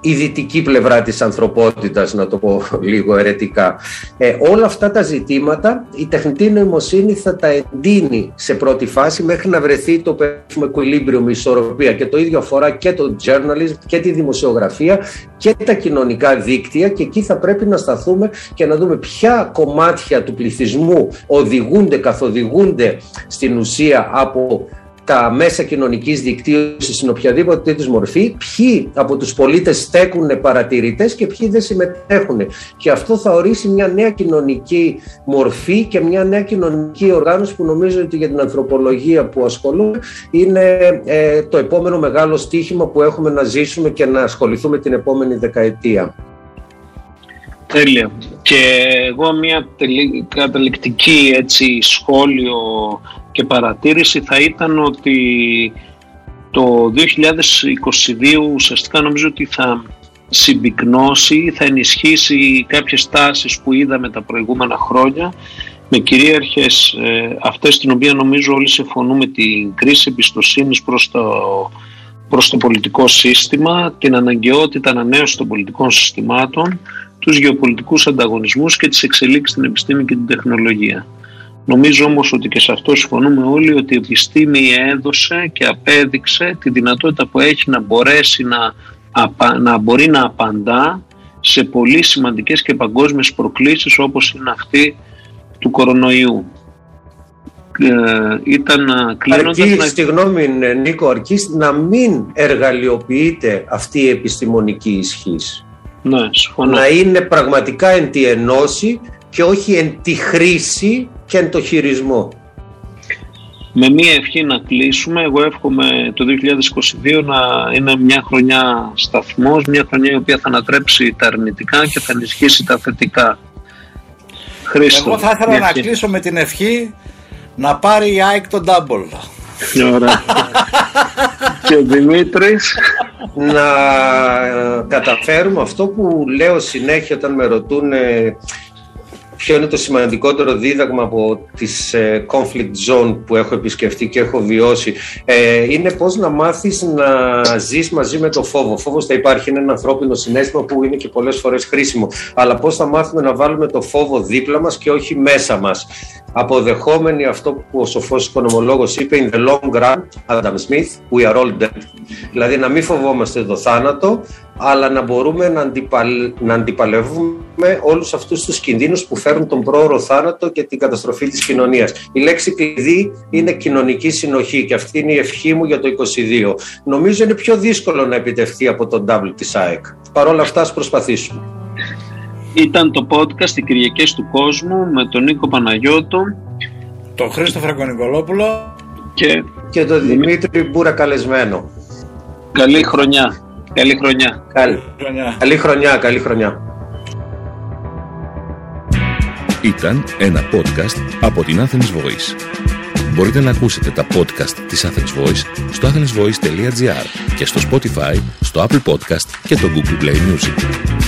A: η δυτική πλευρά της ανθρωπότητας, να το πω λίγο ερετικά. Ε, όλα αυτά τα ζητήματα η τεχνητή νοημοσύνη θα τα εντείνει σε πρώτη φάση μέχρι να βρεθεί το περίφημο equilibrium, η ισορροπία και το ίδιο αφορά και το journalism και τη δημοσιογραφία και τα κοινωνικά δίκτυα και εκεί θα πρέπει να σταθούμε και να δούμε ποια κομμάτια του πληθυσμού οδηγούνται, καθοδηγούνται στην ουσία από τα μέσα κοινωνικής δικτύωσης στην οποιαδήποτε της μορφή, ποιοι από τους πολίτες στέκουν παρατηρητές και ποιοι δεν συμμετέχουν. Και αυτό θα ορίσει μια νέα κοινωνική μορφή και μια νέα κοινωνική οργάνωση που νομίζω ότι για την ανθρωπολογία που ασχολούμαι είναι ε, το επόμενο μεγάλο στίχημα που έχουμε να ζήσουμε και να ασχοληθούμε την επόμενη δεκαετία.
B: Τέλεια. Και εγώ μια καταληκτική έτσι, σχόλιο και παρατήρηση θα ήταν ότι το 2022 ουσιαστικά νομίζω ότι θα συμπυκνώσει, θα ενισχύσει κάποιες τάσεις που είδαμε τα προηγούμενα χρόνια με κυρίαρχες ε, αυτές την οποία νομίζω όλοι συμφωνούμε την κρίση εμπιστοσύνης προς το, προς το πολιτικό σύστημα, την αναγκαιότητα ανανέωσης των πολιτικών συστημάτων, τους γεωπολιτικούς ανταγωνισμούς και τις εξελίξεις στην επιστήμη και την τεχνολογία. Νομίζω όμως ότι και σε αυτό συμφωνούμε όλοι ότι η επιστήμη έδωσε και απέδειξε τη δυνατότητα που έχει να μπορέσει να, να μπορεί να απαντά σε πολύ σημαντικές και παγκόσμιες προκλήσεις όπως είναι αυτή του κορονοϊού.
A: Ε, ήταν αρκεί, να... Συγγνώμη Νίκο, αρκεί να μην εργαλειοποιείται αυτή η επιστημονική ισχύς.
B: Ναι, συμφωνώ.
A: Να είναι πραγματικά εν τη ενώση και όχι εν τη χρήση και εν το χειρισμό;
B: Με μία ευχή να κλείσουμε, εγώ εύχομαι το 2022 να είναι μια χρονιά σταθμός, μια χρονιά η οποία θα ανατρέψει τα αρνητικά και θα ενισχύσει τα θετικά.
C: Χρήστο, εγώ θα ήθελα να κλείσω με την ευχή να πάρει η ΑΕΚ το double.
B: Ωραία. *laughs* και ο Δημήτρης
A: να καταφέρουμε αυτό που λέω συνέχεια όταν με ρωτούν ποιο είναι το σημαντικότερο δίδαγμα από τις ε, conflict zone που έχω επισκεφτεί και έχω βιώσει ε, είναι πώς να μάθεις να ζεις μαζί με το φόβο. Ο φόβος θα υπάρχει, είναι ένα ανθρώπινο συνέστημα που είναι και πολλές φορές χρήσιμο. Αλλά πώς θα μάθουμε να βάλουμε το φόβο δίπλα μας και όχι μέσα μας. Αποδεχόμενοι αυτό που ο σοφός οικονομολόγος είπε in the long run, Adam Smith, we are all dead. Δηλαδή να μην φοβόμαστε το θάνατο, αλλά να μπορούμε να, αντιπαλ... να αντιπαλεύουμε όλους αυτούς τους κινδύνους που φέρουν τον πρόωρο θάνατο και την καταστροφή της κοινωνίας. Η λέξη κλειδί είναι κοινωνική συνοχή και αυτή είναι η ευχή μου για το 2022. Νομίζω είναι πιο δύσκολο να επιτευχθεί από τον W της ΑΕΚ. Παρ' όλα αυτά ας προσπαθήσουμε.
B: Ήταν το podcast «Οι Κυριακές του Κόσμου» με τον Νίκο Παναγιώτο,
C: τον Χρήστο Φραγκονικολόπουλο
B: και,
A: και τον Δημήτρη Μπούρα καλεσμένο.
B: Καλή χρονιά. Καλή χρονιά.
A: Καλή χρονιά. Καλή χρονιά, καλή χρονιά.
D: Ήταν ένα podcast από την Athens Voice. Μπορείτε να ακούσετε τα podcast της Athens Voice στο athensvoice.gr και στο Spotify, στο Apple Podcast και το Google Play Music.